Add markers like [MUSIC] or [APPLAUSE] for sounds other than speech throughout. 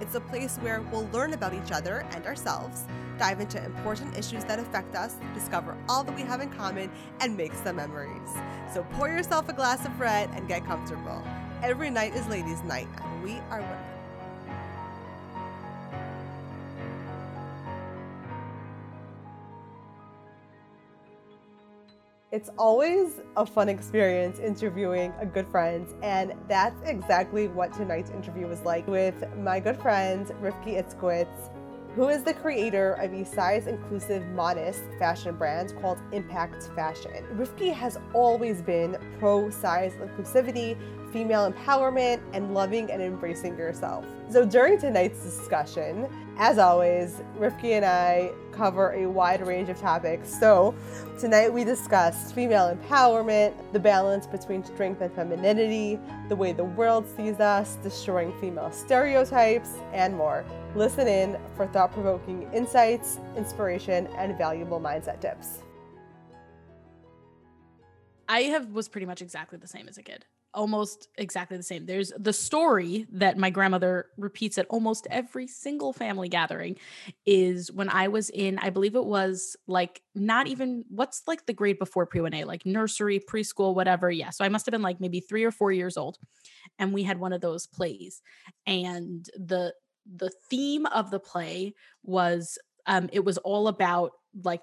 It's a place where we'll learn about each other and ourselves, dive into important issues that affect us, discover all that we have in common, and make some memories. So pour yourself a glass of red and get comfortable. Every night is ladies' night, and we are women. It's always a fun experience interviewing a good friend, and that's exactly what tonight's interview was like with my good friend Rivky Itzkowitz, who is the creator of a size inclusive modest fashion brand called Impact Fashion. Rivky has always been pro size inclusivity, female empowerment, and loving and embracing yourself. So during tonight's discussion, as always, Rivky and I cover a wide range of topics. So tonight we discussed female empowerment, the balance between strength and femininity, the way the world sees us, destroying female stereotypes, and more. Listen in for thought provoking insights, inspiration, and valuable mindset tips. I have was pretty much exactly the same as a kid almost exactly the same. There's the story that my grandmother repeats at almost every single family gathering is when I was in, I believe it was like not even what's like the grade before pre 1A, like nursery, preschool, whatever. Yeah. So I must have been like maybe three or four years old. And we had one of those plays. And the the theme of the play was um it was all about like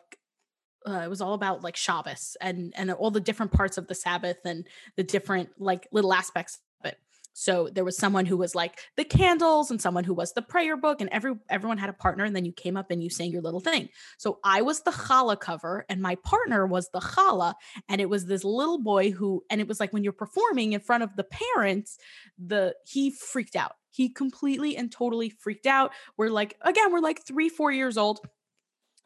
uh, it was all about like Shabbos and and all the different parts of the Sabbath and the different like little aspects of it. So there was someone who was like the candles and someone who was the prayer book and every everyone had a partner and then you came up and you sang your little thing. So I was the challah cover and my partner was the challah and it was this little boy who and it was like when you're performing in front of the parents the he freaked out. He completely and totally freaked out. We're like again we're like 3 4 years old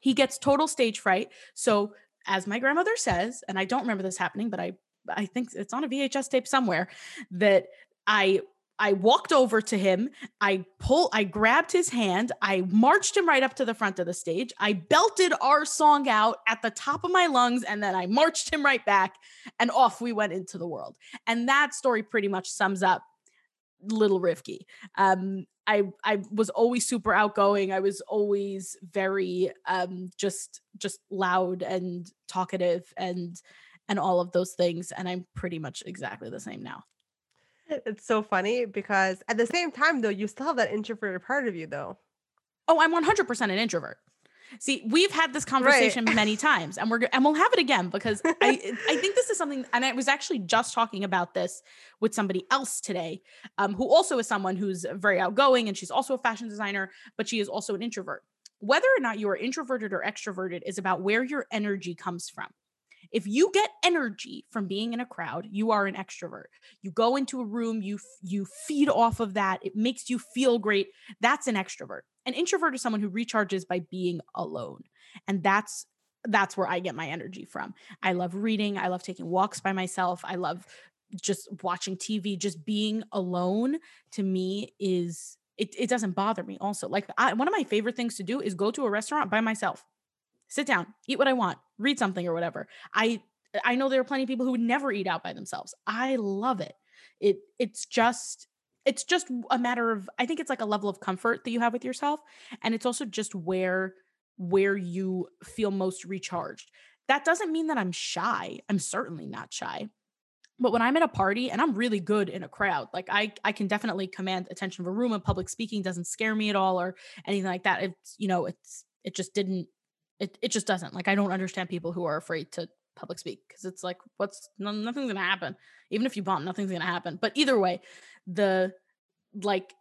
he gets total stage fright. So, as my grandmother says, and I don't remember this happening, but I I think it's on a VHS tape somewhere that I I walked over to him. I pull I grabbed his hand. I marched him right up to the front of the stage. I belted our song out at the top of my lungs and then I marched him right back and off we went into the world. And that story pretty much sums up little Rivky. Um, I I was always super outgoing. I was always very um, just just loud and talkative and and all of those things. And I'm pretty much exactly the same now. It's so funny because at the same time though, you still have that introverted part of you though. Oh, I'm 100% an introvert. See, we've had this conversation right. many times, and we're and we'll have it again because I I think this is something, and I was actually just talking about this with somebody else today, um, who also is someone who's very outgoing, and she's also a fashion designer, but she is also an introvert. Whether or not you are introverted or extroverted is about where your energy comes from. If you get energy from being in a crowd, you are an extrovert. You go into a room, you you feed off of that. It makes you feel great. That's an extrovert. An introvert is someone who recharges by being alone. And that's that's where I get my energy from. I love reading, I love taking walks by myself. I love just watching TV, just being alone to me is it, it doesn't bother me also. Like I, one of my favorite things to do is go to a restaurant by myself. Sit down, eat what I want, read something or whatever. I I know there are plenty of people who would never eat out by themselves. I love it. It it's just it's just a matter of i think it's like a level of comfort that you have with yourself and it's also just where where you feel most recharged. That doesn't mean that i'm shy i'm certainly not shy but when i'm at a party and i'm really good in a crowd like i i can definitely command attention of a room and public speaking doesn't scare me at all or anything like that it's you know it's it just didn't it, it just doesn't like i don't understand people who are afraid to public speak because it's like what's nothing's gonna happen even if you bomb nothing's gonna happen but either way the like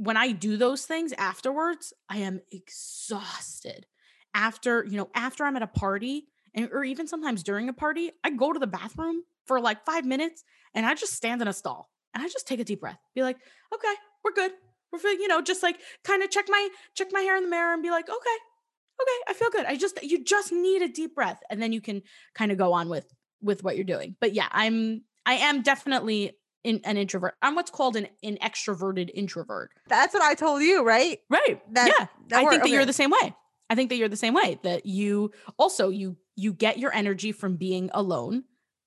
when I do those things afterwards, I am exhausted. After, you know, after I'm at a party and or even sometimes during a party, I go to the bathroom for like 5 minutes and I just stand in a stall and I just take a deep breath. Be like, "Okay, we're good. We're you know, just like kind of check my check my hair in the mirror and be like, "Okay, okay, I feel good. I just you just need a deep breath and then you can kind of go on with with what you're doing. But yeah, I'm I am definitely in, an introvert. I'm what's called an, an extroverted introvert. That's what I told you, right? Right. That, yeah. That I think that okay. you're the same way. I think that you're the same way. That you also you you get your energy from being alone,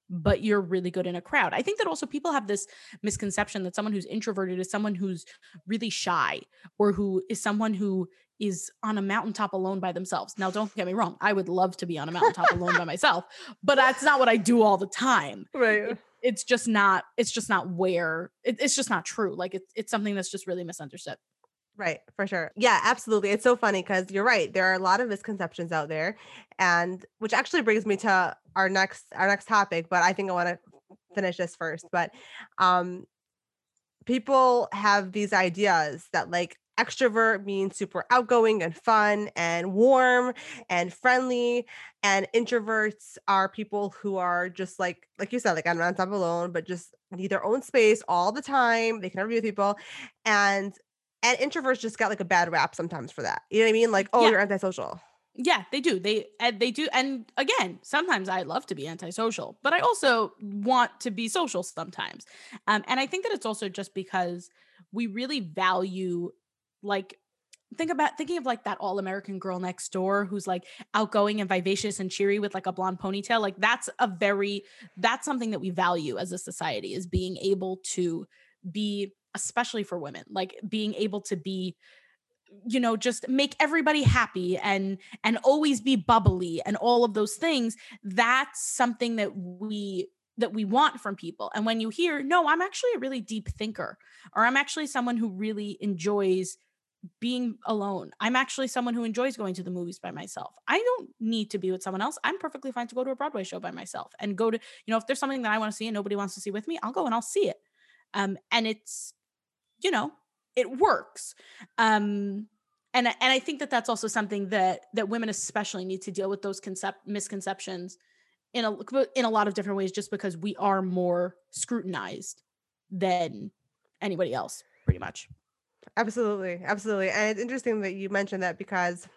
but you're really good in a crowd. I think that also people have this misconception that someone who's introverted is someone who's really shy or who is someone who is on a mountaintop alone by themselves. Now, don't get me wrong. I would love to be on a mountaintop alone by [LAUGHS] myself, but that's not what I do all the time. Right it's just not it's just not where it, it's just not true like it's it's something that's just really misunderstood Right, for sure. Yeah, absolutely. It's so funny because you're right. There are a lot of misconceptions out there, and which actually brings me to our next our next topic. But I think I want to finish this first. But um, people have these ideas that like extrovert means super outgoing and fun and warm and friendly and introverts are people who are just like like you said like i'm not alone but just need their own space all the time they can never be with people and and introverts just got like a bad rap sometimes for that you know what i mean like oh yeah. you're antisocial yeah, they do. They and they do. And again, sometimes I love to be antisocial, but I also want to be social sometimes. Um, and I think that it's also just because we really value like think about thinking of like that all American girl next door who's like outgoing and vivacious and cheery with like a blonde ponytail. Like that's a very that's something that we value as a society is being able to be especially for women, like being able to be you know just make everybody happy and and always be bubbly and all of those things that's something that we that we want from people and when you hear no i'm actually a really deep thinker or i'm actually someone who really enjoys being alone. I'm actually someone who enjoys going to the movies by myself. I don't need to be with someone else. I'm perfectly fine to go to a Broadway show by myself and go to, you know, if there's something that I want to see and nobody wants to see with me, I'll go and I'll see it. Um, and it's, you know, it works. Um, and and I think that that's also something that that women especially need to deal with those concept misconceptions in a in a lot of different ways, just because we are more scrutinized than anybody else, pretty much. Absolutely. Absolutely. And it's interesting that you mentioned that because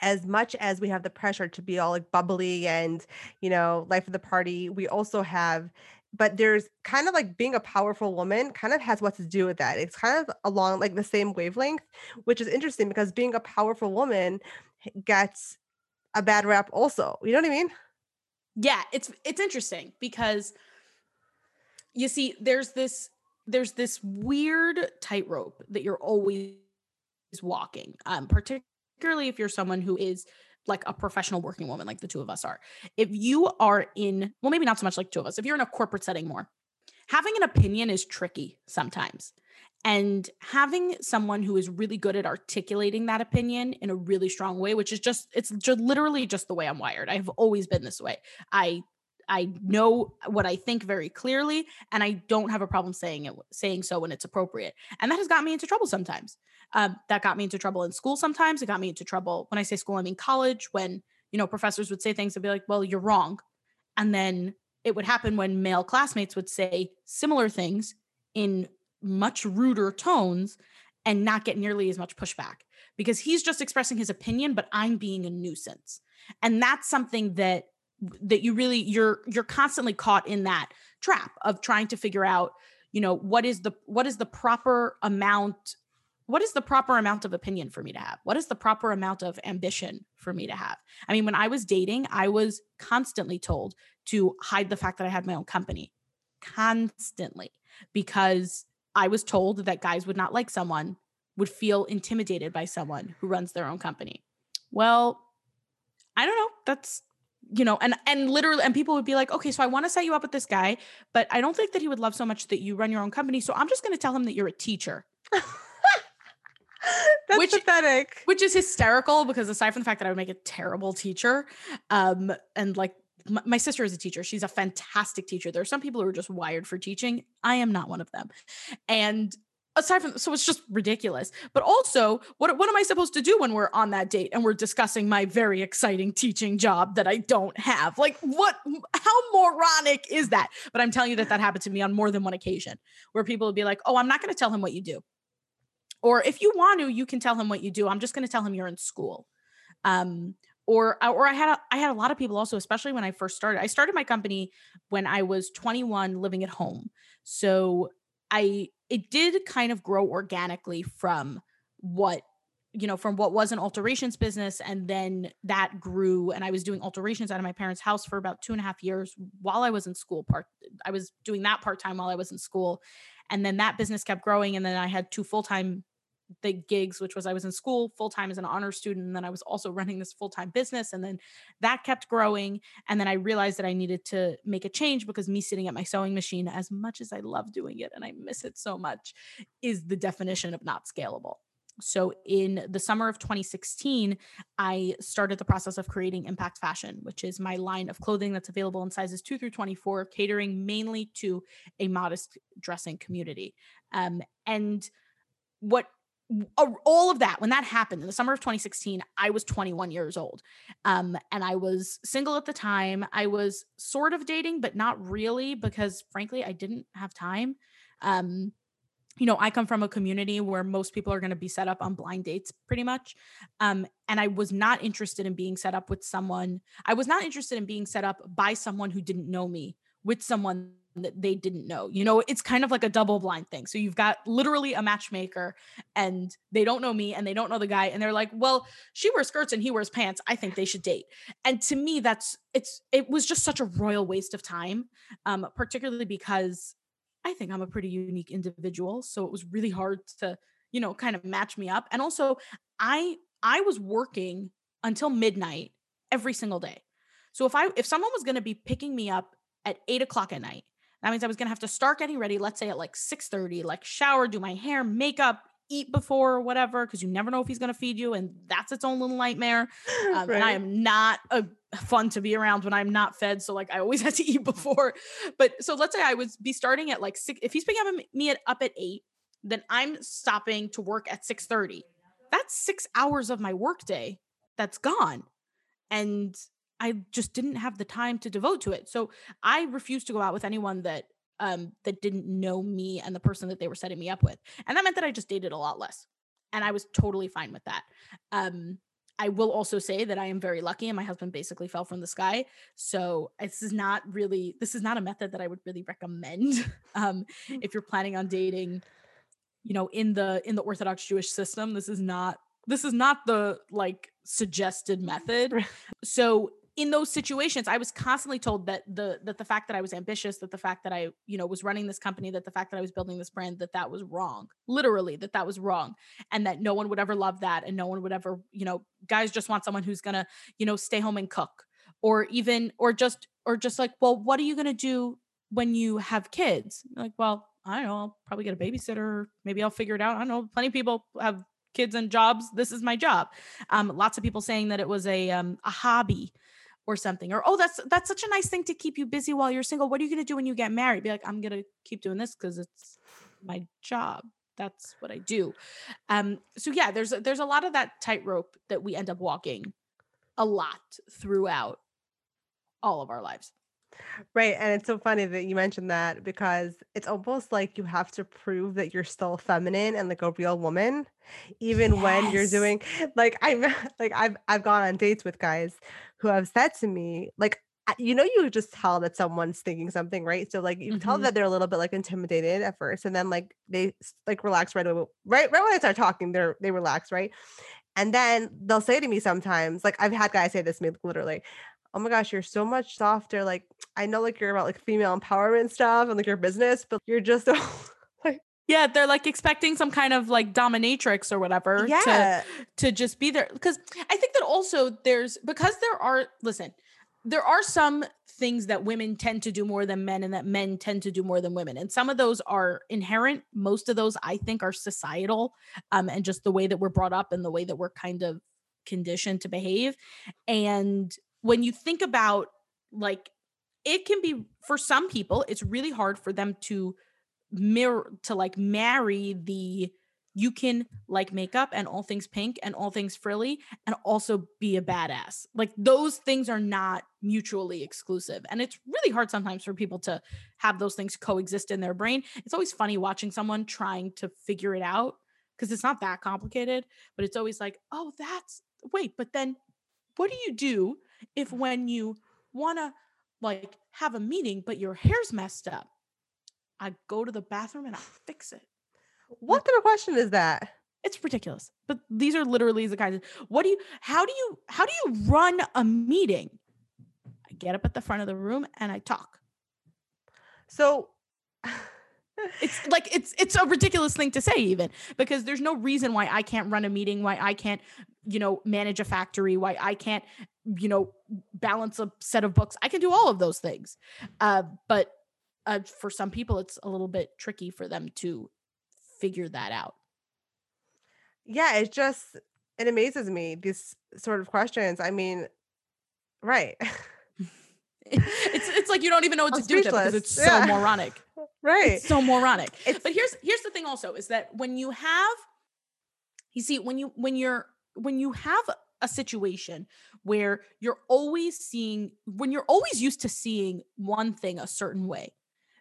as much as we have the pressure to be all like bubbly and, you know, life of the party, we also have but there's kind of like being a powerful woman kind of has what to do with that. It's kind of along like the same wavelength, which is interesting because being a powerful woman gets a bad rap also. You know what I mean? Yeah, it's it's interesting because you see there's this there's this weird tightrope that you're always walking, um, particularly if you're someone who is like a professional working woman, like the two of us are. If you are in, well, maybe not so much like two of us, if you're in a corporate setting more, having an opinion is tricky sometimes. And having someone who is really good at articulating that opinion in a really strong way, which is just, it's just literally just the way I'm wired. I've always been this way. I I know what I think very clearly, and I don't have a problem saying it, saying so when it's appropriate. And that has got me into trouble sometimes. Um, that got me into trouble in school sometimes. It got me into trouble when I say school, I mean college. When you know professors would say things and be like, "Well, you're wrong," and then it would happen when male classmates would say similar things in much ruder tones and not get nearly as much pushback because he's just expressing his opinion, but I'm being a nuisance. And that's something that that you really you're you're constantly caught in that trap of trying to figure out you know what is the what is the proper amount what is the proper amount of opinion for me to have? What is the proper amount of ambition for me to have? I mean when i was dating i was constantly told to hide the fact that i had my own company constantly because i was told that guys would not like someone would feel intimidated by someone who runs their own company. Well i don't know that's you know and and literally and people would be like okay so i want to set you up with this guy but i don't think that he would love so much that you run your own company so i'm just going to tell him that you're a teacher [LAUGHS] That's which, pathetic. Which is hysterical because aside from the fact that I would make a terrible teacher, um, and like my, my sister is a teacher, she's a fantastic teacher. There are some people who are just wired for teaching. I am not one of them. And aside from so it's just ridiculous. But also what what am i supposed to do when we're on that date and we're discussing my very exciting teaching job that i don't have? Like what how moronic is that? But i'm telling you that that happened to me on more than one occasion where people would be like oh i'm not going to tell him what you do. Or if you want to you can tell him what you do. I'm just going to tell him you're in school. Um, or uh, or I had a, I had a lot of people also, especially when I first started. I started my company when I was 21, living at home. So I it did kind of grow organically from what you know from what was an alterations business and then that grew and i was doing alterations out of my parents house for about two and a half years while i was in school part i was doing that part-time while i was in school and then that business kept growing and then i had two full-time the gigs which was i was in school full-time as an honor student and then i was also running this full-time business and then that kept growing and then i realized that i needed to make a change because me sitting at my sewing machine as much as i love doing it and i miss it so much is the definition of not scalable so, in the summer of 2016, I started the process of creating Impact Fashion, which is my line of clothing that's available in sizes 2 through 24, catering mainly to a modest dressing community. Um, and what all of that when that happened in the summer of 2016 i was 21 years old um, and i was single at the time i was sort of dating but not really because frankly i didn't have time um, you know, I come from a community where most people are going to be set up on blind dates pretty much. Um, and I was not interested in being set up with someone. I was not interested in being set up by someone who didn't know me with someone that they didn't know. You know, it's kind of like a double blind thing. So you've got literally a matchmaker and they don't know me and they don't know the guy and they're like, "Well, she wears skirts and he wears pants. I think they should date." And to me that's it's it was just such a royal waste of time. Um particularly because I think I'm a pretty unique individual. So it was really hard to, you know, kind of match me up. And also, I I was working until midnight every single day. So if I if someone was going to be picking me up at eight o'clock at night, that means I was going to have to start getting ready. Let's say at like six thirty, like shower, do my hair, makeup, eat before or whatever, because you never know if he's going to feed you, and that's its own little nightmare. [LAUGHS] Um, right. And I am not a fun to be around when I'm not fed. So like I always [LAUGHS] had to eat before. But so let's say I would be starting at like six. If he's picking up me at up at eight, then I'm stopping to work at six thirty. That's six hours of my workday that's gone, and I just didn't have the time to devote to it. So I refused to go out with anyone that um that didn't know me and the person that they were setting me up with, and that meant that I just dated a lot less, and I was totally fine with that. Um, I will also say that I am very lucky and my husband basically fell from the sky. So this is not really this is not a method that I would really recommend [LAUGHS] um, mm. if you're planning on dating you know in the in the orthodox Jewish system this is not this is not the like suggested method. [LAUGHS] So in those situations i was constantly told that the that the fact that i was ambitious that the fact that i you know was running this company that the fact that i was building this brand that that was wrong literally that that was wrong and that no one would ever love that and no one would ever you know guys just want someone who's gonna you know stay home and cook or even or just or just like well what are you gonna do when you have kids? Like well i don't know i'll probably get a babysitter maybe i'll figure it out i don't know plenty of people have kids and jobs this is my job. Um, lots of people saying that it was a um, a hobby or something or oh that's that's such a nice thing to keep you busy while you're single. What are you going to do when you get married? Be like i'm going to keep doing this because it's my job. That's what i do. Um so yeah there's there's a lot of that tightrope that we end up walking a lot throughout all of our lives Right. And it's so funny that you mentioned that because it's almost like you have to prove that you're still feminine and like a real woman, even yes. when you're doing [LAUGHS] like I'm like I've I've gone on dates with guys who have said to me, like, you know, you just tell that someone's thinking something, right? So like you mm-hmm. tell that they're a little bit like intimidated at first, and then like they like relax right away. Right, right when I start talking, they're they relax, right? And then they'll say to me sometimes, like I've had guys say this to me literally, oh my gosh, you're so much softer. Like I know like you're about like female empowerment stuff and like your business, but you're just so [LAUGHS] like yeah, they're like expecting some kind of like dominatrix or whatever yeah. to to just be there. Because I think that also there's because there are listen, there are some things that women tend to do more than men and that men tend to do more than women and some of those are inherent most of those i think are societal um, and just the way that we're brought up and the way that we're kind of conditioned to behave and when you think about like it can be for some people it's really hard for them to mirror to like marry the you can like makeup and all things pink and all things frilly and also be a badass. Like those things are not mutually exclusive. And it's really hard sometimes for people to have those things coexist in their brain. It's always funny watching someone trying to figure it out because it's not that complicated, but it's always like, oh, that's wait, but then what do you do if when you want to like have a meeting but your hair's messed up i go to the bathroom and i fix it. What kind of question is that? It's ridiculous but these are literally the kinds of what do you how do you how do you run a meeting? I get up at the front of the room and i talk. So [LAUGHS] it's like it's it's a ridiculous thing to say even because there's no reason why I can't run a meeting, why I can't, you know, manage a factory, why I can't, you know, balance a set of books. I can do all of those things. Uh, but uh, for some people, it's a little bit tricky for them to figure that out. Yeah, it just it amazes me these sort of questions. I mean, right. [LAUGHS] [LAUGHS] it's it's like you don't even know what I'm to speechless. do because it's yeah. so [LAUGHS] moronic. Right. It's so moronic. It's, but here's here's the thing also is that when you have you see when you when you're when you have a situation where you're always seeing when you're always used to seeing one thing a certain way.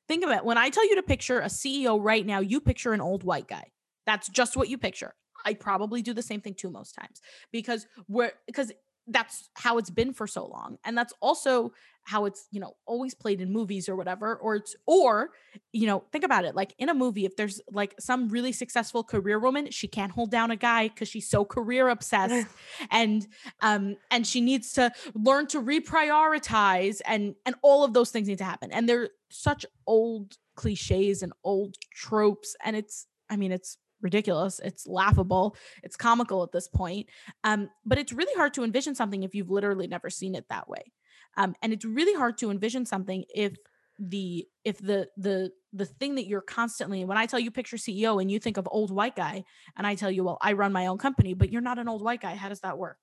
Think of it. When I tell you to picture a CEO right now, you picture an old white guy. That's just what you picture. I probably do the same thing too most times because we're because that's how it's been for so long and that's also how it's you know always played in movies or whatever or it's or you know think about it like in a movie if there's like some really successful career woman she can't hold down a guy because she's so career obsessed [LAUGHS] and um and she needs to learn to reprioritize and and all of those things need to happen and they're such old cliches and old tropes and it's i mean it's ridiculous. It's laughable. It's comical at this point. Um, but it's really hard to envision something if you've literally never seen it that way. Um, and it's really hard to envision something if the if the the the thing that you're constantly when I tell you picture CEO and you think of old white guy and I tell you well I run my own company but you're not an old white guy how does that work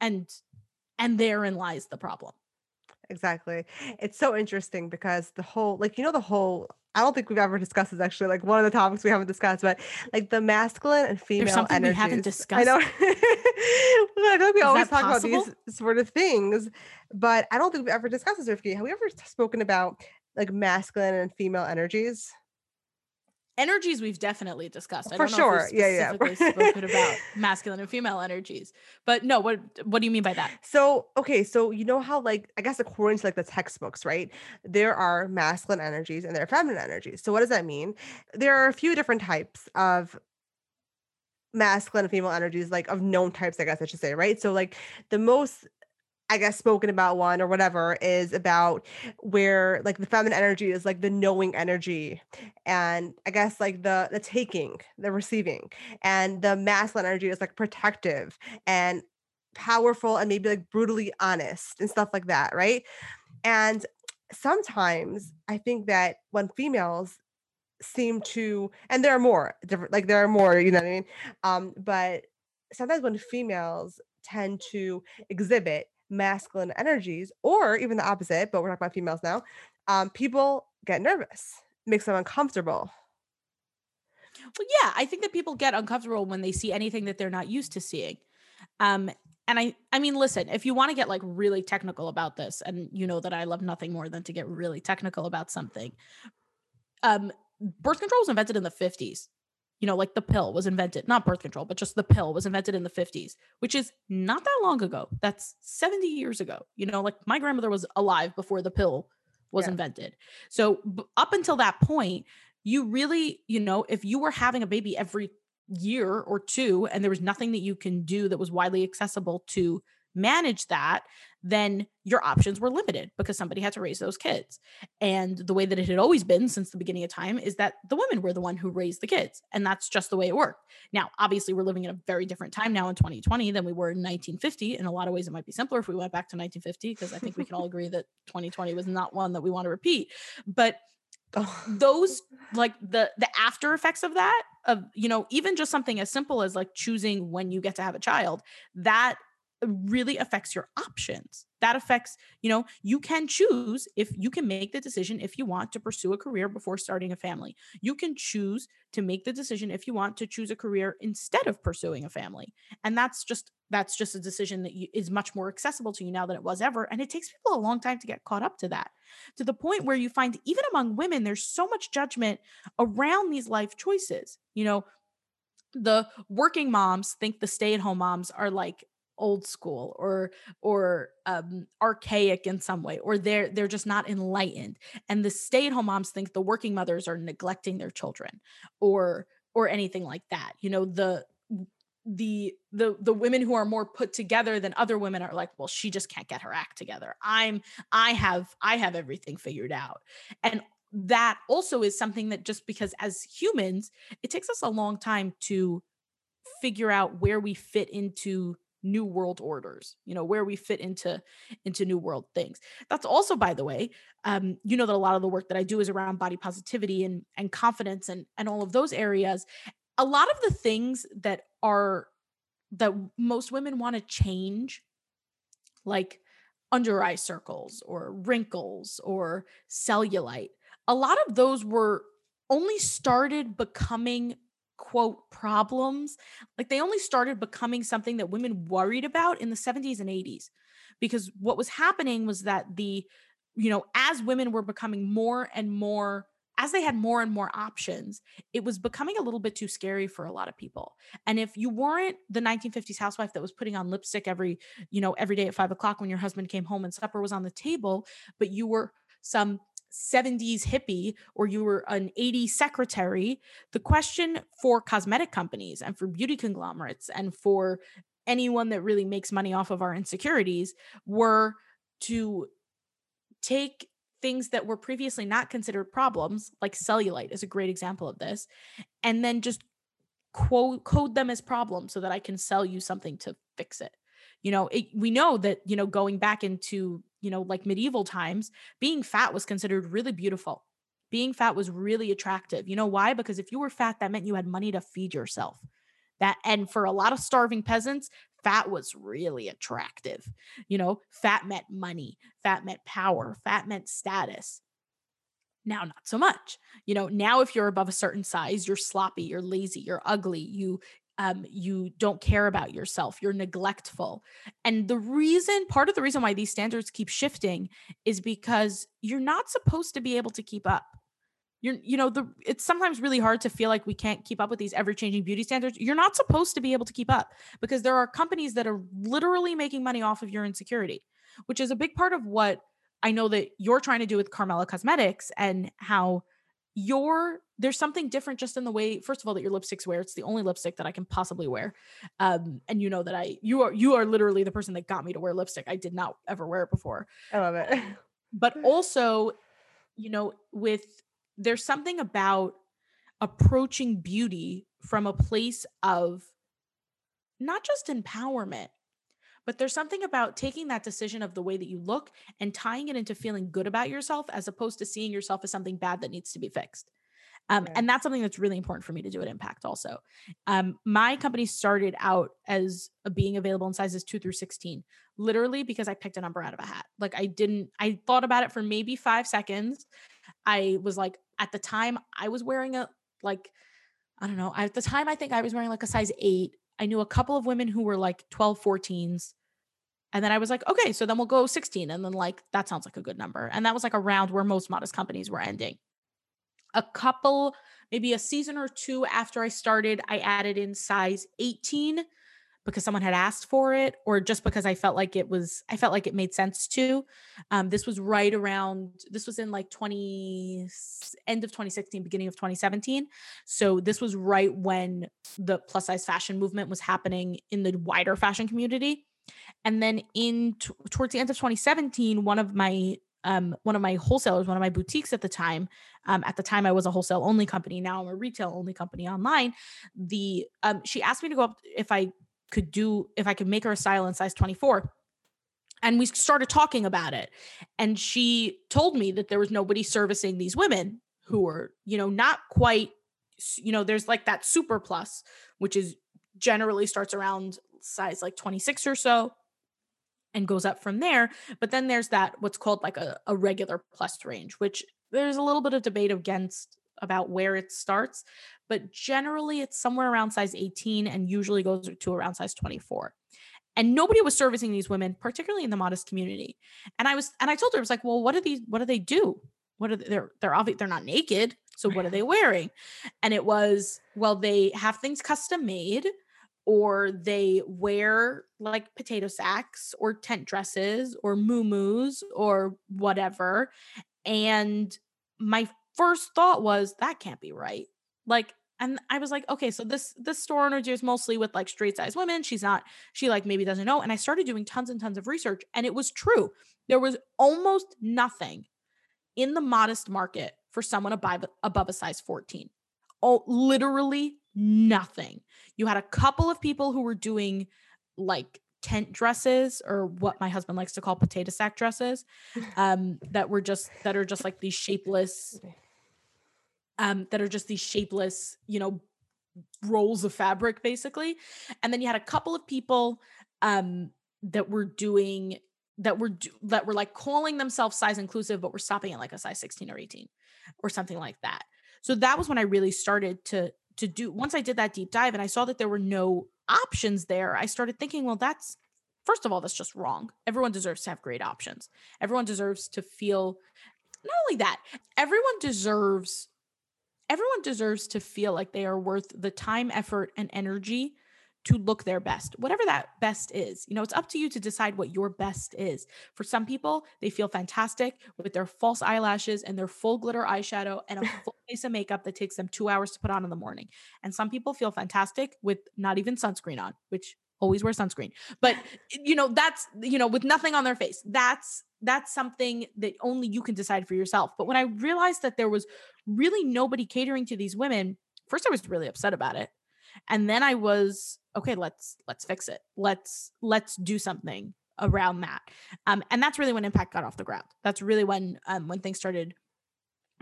and and therein lies the problem exactly it's so interesting because the whole like you know the whole I don't think we've ever discussed this actually. Like one of the topics we haven't discussed, but like the masculine and female There's something energies. we haven't discussed. I know. [LAUGHS] I know we Is always talk possible? about these sort of things, but I don't think we've ever discussed this, Rivky. Have we ever spoken about like masculine and female energies? Energies we've definitely discussed. I For sure. yeah, yeah. spoken about masculine and female energies. But no, what what do you mean by that? So, okay, so you know how like I guess according to like the textbooks, right? There are masculine energies and there are feminine energies. So what does that mean? There are a few different types of masculine and female energies, like of known types, I guess I should say, right? So like the most I guess spoken about one or whatever is about where like the feminine energy is like the knowing energy and I guess like the the taking, the receiving and the masculine energy is like protective and powerful and maybe like brutally honest and stuff like that, right? And sometimes I think that when females seem to and there are more different like there are more, you know what I mean? Um but sometimes when females tend to exhibit masculine energies, or even the opposite, but we're talking about females now, um, people get nervous, makes them uncomfortable. Well, yeah, I think that people get uncomfortable when they see anything that they're not used to seeing. Um, and I, I mean, listen, if you want to get like really technical about this, and you know that I love nothing more than to get really technical about something. Um, birth control was invented in the 50s you know, like the pill was invented, not birth control, but just the pill was invented in the 50s, which is not that long ago. That's 70 years ago. You know, like my grandmother was alive before the pill was yeah. invented. So up until that point, you really, you know, if you were having a baby every year or two and there was nothing that you can do that was widely accessible to manage that, then your options were limited because somebody had to raise those kids. And the way that it had always been since the beginning of time is that the women were the one who raised the kids. And that's just the way it worked. Now, obviously, we're living in a very different time now in 2020 than we were in 1950. In a lot of ways, it might be simpler if we went back to 1950, because I think we can all [LAUGHS] agree that 2020 was not one that we want to repeat. But oh. those like the the after effects of that of you know even just something as simple as like choosing when you get to have a child that really affects your options. That affects, you know, you can choose if you can make the decision if you want to pursue a career before starting a family. You can choose to make the decision if you want to choose a career instead of pursuing a family. And that's just that's just a decision that you, is much more accessible to you now than it was ever and it takes people a long time to get caught up to that. To the point where you find even among women there's so much judgment around these life choices. You know, the working moms think the stay-at-home moms are like old school or or um, archaic in some way or they're they're just not enlightened. And the stay-at-home moms think the working mothers are neglecting their children or or anything like that. You know the the the the women who are more put together than other women are like well she just can't get her act together. I'm i have i have everything figured out. And that also is something that just because as humans it takes us a long time to figure out where we fit into new world orders you know where we fit into into new world things. That's also by the way um you know that a lot of the work that i do is around body positivity and and confidence and and all of those areas. A lot of the things that are that most women want to change like under eye circles or wrinkles or cellulite a lot of those were only started becoming quote problems like they only started becoming something that women worried about in the 70s and 80s because what was happening was that the you know as women were becoming more and more as they had more and more options it was becoming a little bit too scary for a lot of people. And if you weren't the 1950s housewife that was putting on lipstick every you know every day at five o'clock when your husband came home and supper was on the table but you were some 70s hippie or you were an 80s secretary, the question for cosmetic companies and for beauty conglomerates and for anyone that really makes money off of our insecurities were to take things that were previously not considered problems, like cellulite is a great example of this, and then just quote code them as problems so that I can sell you something to fix it. You know, it, we know that, you know, going back into you know, like medieval times, being fat was considered really beautiful. Being fat was really attractive. You know why? Because if you were fat, that meant you had money to feed yourself. That and for a lot of starving peasants, fat was really attractive. You know, fat meant money, fat meant power, fat meant status. Now, not so much. You know, now if you're above a certain size, you're sloppy, you're lazy, you're ugly, you um, you don't care about yourself, you're neglectful. And the reason, part of the reason why these standards keep shifting is because you're not supposed to be able to keep up. You're, you know, the it's sometimes really hard to feel like we can't keep up with these ever-changing beauty standards. You're not supposed to be able to keep up because there are companies that are literally making money off of your insecurity, which is a big part of what I know that you're trying to do with Karmela Cosmetics and how your there's something different just in the way first of all that your lipsticks wear it's the only lipstick that i can possibly wear um and you know that i you are you are literally the person that got me to wear lipstick i did not ever wear it before. I love it. But [LAUGHS] also you know with there's something about approaching beauty from a place of not just empowerment but there's something about taking that decision of the way that you look and tying it into feeling good about yourself as opposed to seeing yourself as something bad that needs to be fixed. Um, And that's something that's really important for me to do at Impact also. Um, my company started out as being available in sizes two through 16, literally because I picked a number out of a hat. Like I didn't, I thought about it for maybe five seconds. I was like, at the time, I was wearing a, like, I don't know, at the time, I think I was wearing like a size eight. I knew a couple of women who were like 12, 14s. And then I was like, okay, so then we'll go 16. And then, like, that sounds like a good number. And that was like around where most modest companies were ending. A couple, maybe a season or two after I started, I added in size 18 because someone had asked for it or just because I felt like it was, I felt like it made sense to. Um, this was right around, this was in like 20, end of 2016, beginning of 2017. So this was right when the plus size fashion movement was happening in the wider fashion community. And then in t- towards the end of 2017, one of my um, one of my wholesalers, one of my boutiques at the time, um, at the time I was a wholesale only company. Now I'm a retail only company online. The um, she asked me to go up if I could do if I could make her a style in size 24 and we started talking about it and she told me that there was nobody servicing these women who were you know not quite you know there's like that super plus which is generally starts around size like 26 or so and goes up from there. But then there's that what's called like a, a regular plus range, which there's a little bit of debate against about where it starts, but generally it's somewhere around size 18 and usually goes to around size 24. And nobody was servicing these women, particularly in the modest community. And I was, and I told her, I was like, well, what are these, what do they do? What are they, they're, they're obviously, they're not naked. So what are they [LAUGHS] wearing? And it was, well, they have things custom made or they wear like potato sacks or tent dresses or moo or whatever. And my first thought was that can't be right. Like and I was like, okay, so this this store owner deals mostly with like straight size women. She's not, she like maybe doesn't know. And I started doing tons and tons of research, and it was true. There was almost nothing in the modest market for someone above above a size 14. Oh, literally nothing. You had a couple of people who were doing like tent dresses or what my husband likes to call potato sack dresses [LAUGHS] um that were just that are just like these shapeless um, that are just these shapeless, you know, rolls of fabric basically. And then you had a couple of people um, that were doing that were that were like calling themselves size inclusive, but were stopping at like a size 16 or 18 or something like that. So that was when I really started to to do once I did that deep dive and I saw that there were no options there, I started thinking, well, that's first of all, that's just wrong. Everyone deserves to have great options. Everyone deserves to feel not only that, everyone deserves everyone deserves to feel like they are worth the time, effort, and energy to look their best, whatever that best is. You know, it's up to you to decide what your best is. For some people, they feel fantastic with their false eyelashes and their full glitter eyeshadow and a [LAUGHS] full face of makeup that takes them two hours to put on in the morning. And some people feel fantastic with not even sunscreen on, which always wear sunscreen. But, [LAUGHS] you know, that's, you know, with nothing on their face. That's that's something that only you can decide for yourself. But when I realized that there was really nobody catering to these women, first I was really upset about it. And then I was okay, let's let's fix it. Let's let's do something around that. Um, and that's really when impact got off the ground. That's really when um, when things started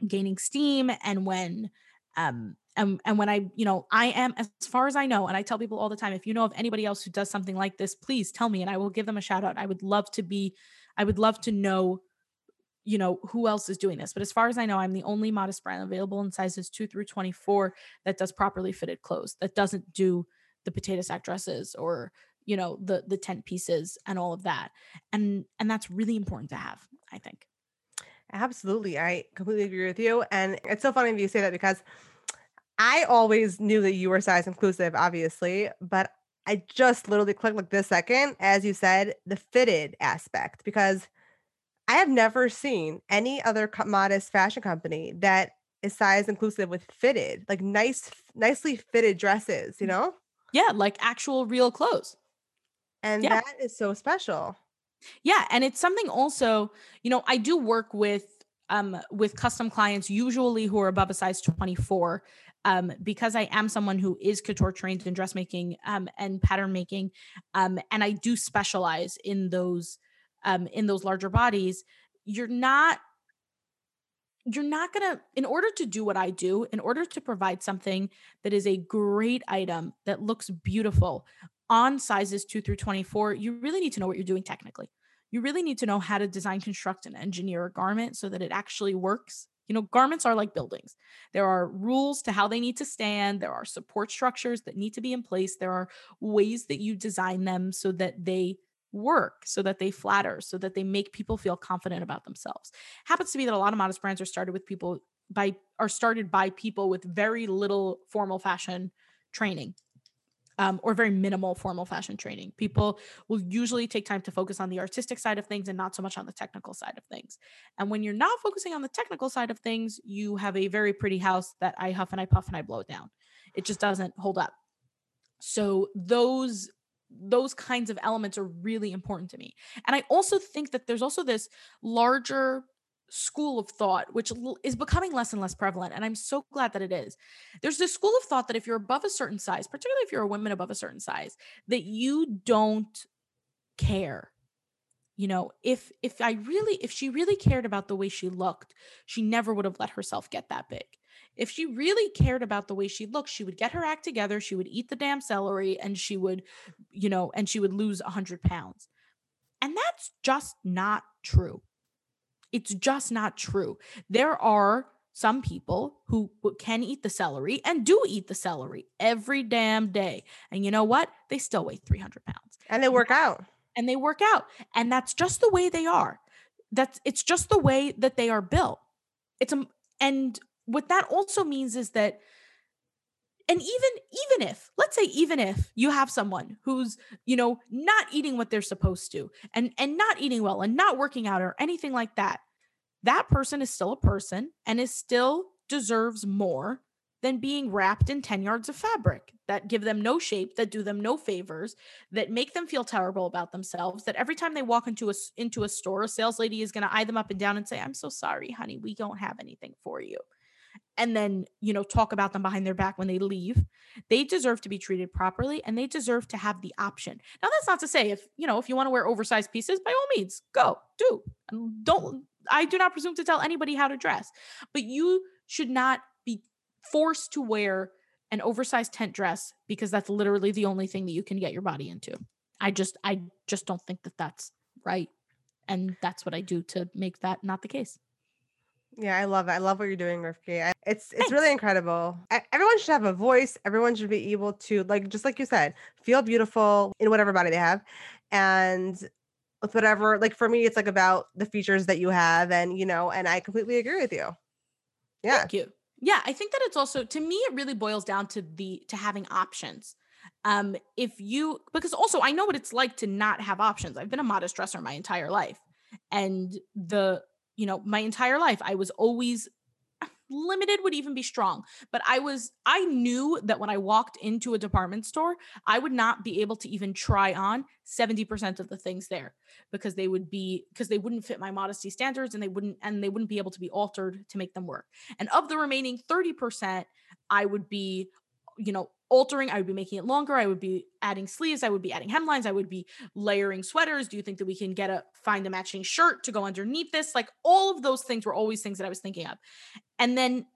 gaining steam and when um and and when I, you know, I am as far as I know, and I tell people all the time, if you know of anybody else who does something like this, please tell me and I will give them a shout out. I would love to be I would love to know, you know, who else is doing this. But as far as I know, I'm the only modest brand available in sizes two through 24 that does properly fitted clothes, that doesn't do the potato sack dresses or you know the the tent pieces and all of that and and that's really important to have i think absolutely i completely agree with you and it's so funny that you say that because i always knew that you were size inclusive obviously but I just literally clicked like this second, as you said, the fitted aspect, because I have never seen any other modest fashion company that is size inclusive with fitted, like nice, nicely fitted dresses, you mm. know? Yeah, like actual real clothes. And yeah. that is so special. Yeah, and it's something also, you know, I do work with um with custom clients usually who are above a size 24 um, because I am someone who is couture trained in dressmaking um, and pattern making, um, and I do specialize in those um, in those larger bodies. You're not you're not going to in order to do what I do, in order to provide something that is a great item that looks beautiful on sizes 2 through 24, you really need to know what you're doing technically. You really need to know how to design, construct and engineer a garment so that it actually works you know, garments are like buildings. There are rules to how they need to stand, there are support structures that need to be in place, there are ways that you design them so that they work so that they flatter so that they make people feel confident about themselves happens to be that a lot of modest brands are started with people by are started by people with very little formal fashion training um, or very minimal formal fashion training. People will usually take time to focus on the artistic side of things and not so much on the technical side of things. And when you're not focusing on the technical side of things, you have a very pretty house that I huff and I puff and I blow down. It just doesn't hold up. So those those kinds of elements are really important to me. And I also think that there's also this larger school of thought, which is becoming less and less prevalent. And I'm so glad that it is. There's this school of thought that if you're above a certain size, particularly if you're a woman above a certain size, that you don't care. You know, if if I really if she really cared about the way she looked, she never would have let herself get that big. If she really cared about the way she looked, she would get her act together, she would eat the damn celery and she would, you know, and she would lose 100 pounds. And that's just not true it's just not true. There are some people who can eat the celery and do eat the celery every damn day. And you know what? They still weigh 300 pounds. And they work out. And they work out. And that's just the way they are. That's it's just the way that they are built. It's a and what that also means is that and even even if let's say even if you have someone who's you know not eating what they're supposed to and and not eating well and not working out or anything like that that person is still a person and is still deserves more than being wrapped in 10 yards of fabric that give them no shape that do them no favors that make them feel terrible about themselves that every time they walk into a into a store a sales lady is going to eye them up and down and say i'm so sorry honey we don't have anything for you and then you know talk about them behind their back when they leave. They deserve to be treated properly and they deserve to have the option. Now that's not to say if you know if you want to wear oversized pieces by all means go do. Don't i do not presume to tell anybody how to dress but you should not be forced to wear an oversized tent dress because that's literally the only thing that you can get your body into. I just i just don't think that that's right and that's what i do to make that not the case yeah, I love it. I love what you're doing, Rivky. I, it's it's really incredible. I, everyone should have a voice. Everyone should be able to, like, just like you said, feel beautiful in whatever body they have, and with whatever. Like for me, it's like about the features that you have, and you know, and I completely agree with you. Yeah. Thank you. Yeah, I think that it's also to me it really boils down to the to having options. Um if you because also I know what it's like to not have options. I've been a modest dresser my entire life. And the you know, my entire life, I was always limited would even be strong but i was i knew that when i walked into a department store i would not be able to even try on 70% of the things there because they would be because they wouldn't fit my modesty standards and they wouldn't and they wouldn't be able to be altered to make them work. And of the remaining 30% i would be you know altering. I would be making it longer. I would be adding sleeves. I would be adding hemlines. I would be layering sweaters. Do you think that we can get a find a matching shirt to go underneath this? Like all of those things were always things that I was thinking of. And then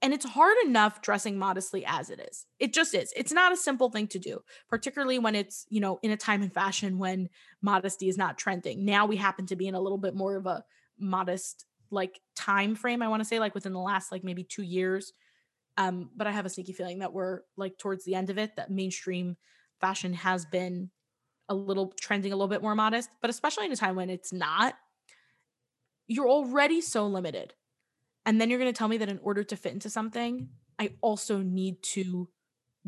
and it's hard enough dressing modestly as it is. It just is. It's not a simple thing to do, particularly when it's, you know, in a time in fashion when modesty is not trending. Now we happen to be in a little bit more of a modest like time frame, I want to say like within the last like maybe 2 years um, but I have a sneaky feeling that we're like towards the end of it, that mainstream fashion has been a little trending a little bit more modest, but especially in a time when it's not, you're already so limited. And then you're going to tell me that in order to fit into something, I also need to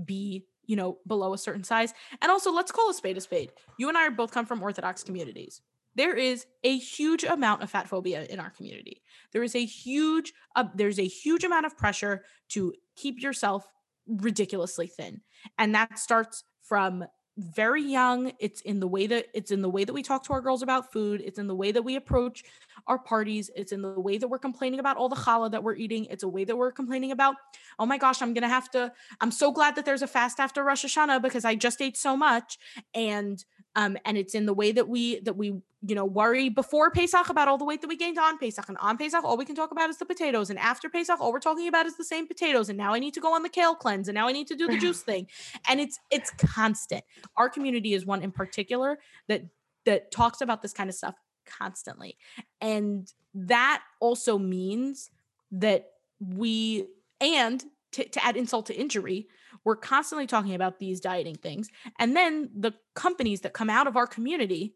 be, you know, below a certain size. And also, let's call a spade a spade. You and I both come from Orthodox communities there is a huge amount of fat phobia in our community. There is a huge uh, there's a huge amount of pressure to keep yourself ridiculously thin. And that starts from very young. It's in the way that it's in the way that we talk to our girls about food. It's in the way that we approach our parties. It's in the way that we're complaining about all the challah that we're eating. It's a way that we're complaining about oh my gosh i'm gonna have to i'm so glad that there's a fast after rosh hashanah because i just ate so much. And um, and it's in the way that we that we you know worry before Pesach about all the weight that we gained on Pesach, and on Pesach all we can talk about is the potatoes, and after Pesach all we're talking about is the same potatoes, and now I need to go on the kale cleanse, and now I need to do the juice thing, and it's it's constant. Our community is one in particular that that talks about this kind of stuff constantly, and that also means that we and to, to add insult to injury we're constantly talking about these dieting things. And then the companies that come out of our community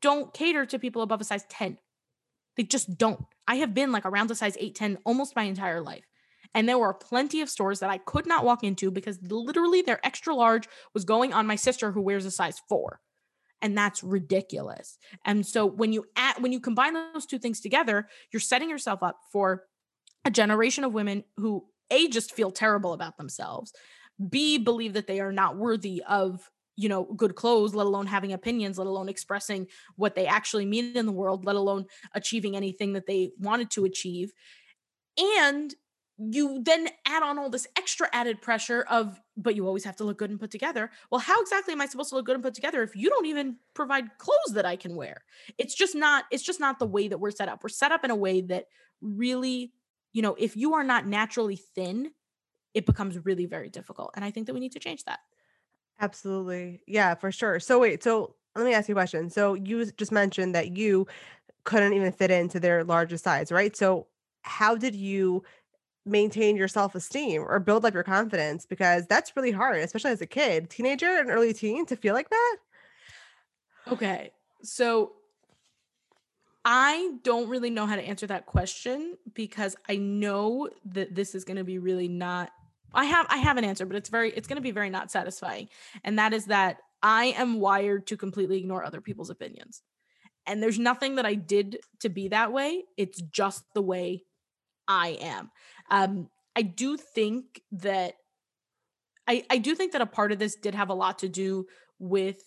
don't cater to people above a size 10. They just don't. I have been like around a size 8, 10 almost my entire life. And there were plenty of stores that I could not walk into because literally their extra large was going on my sister who wears a size 4 and that's ridiculous. And so when you add when you combine those two things together, you're setting yourself up for a generation of women who a just feel terrible about themselves. B believe that they are not worthy of you know good clothes let alone having opinions let alone expressing what they actually mean in the world let alone achieving anything that they wanted to achieve. And you then add on all this extra added pressure of but you always have to look good and put together. Well how exactly am i supposed to look good and put together if you don't even provide clothes that i can wear? It's just not it's just not the way that we're set up. We're set up in a way that really you know, if you are not naturally thin, it becomes really very difficult. And I think that we need to change that. Absolutely. Yeah, for sure. So wait, so let me ask you a question. So you just mentioned that you couldn't even fit into their largest size, right? So how did you maintain your self-esteem or build up your confidence because that's really hard, especially as a kid, teenager and early teen to feel like that? Okay. So I don't really know how to answer that question because I know that this is going to be really not I have I have an answer, but it's very it's going to be very not satisfying. And that is that I am wired to completely ignore other people's opinions. And there's nothing that I did to be that way. It's just the way I am. Um I do think that I I do think that a part of this did have a lot to do with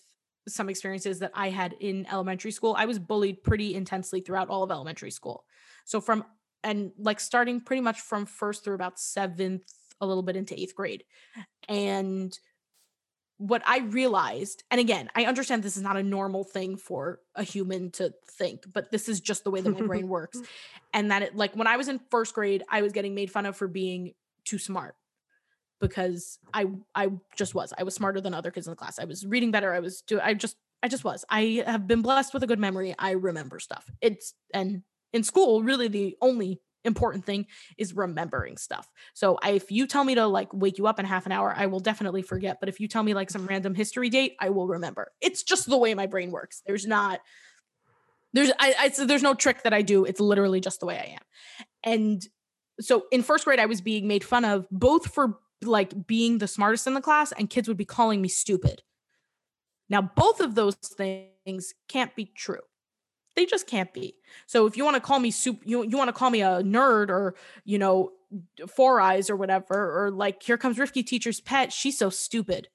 some experiences that I had in elementary school. I was bullied pretty intensely throughout all of elementary school. So from and like starting pretty much from first through about seventh, a little bit into eighth grade. And what I realized, and again, I understand this is not a normal thing for a human to think, but this is just the way that my brain works. [LAUGHS] And that it like when I was in first grade, I was getting made fun of for being too smart because I I just was. I was smarter than other kids in the class. I was reading better. I was do I just I just was. I have been blessed with a good memory. I remember stuff. It's and in school, really the only important thing is remembering stuff. So I, if you tell me to like wake you up in half an hour, I will definitely forget. But if you tell me like some random history date, I will remember. It's just the way my brain works. There's not there's I, I so there's no trick that I do. It's literally just the way I am. And so in first grade, I was being made fun of both for like being the smartest in the class and kids would be calling me stupid. Now, both of those things can't be true. They just can't be. So if you want to call me soup, you, you want to call me a nerd or, you know, four eyes or whatever, or like here comes Rivky teacher's pet. She's so stupid.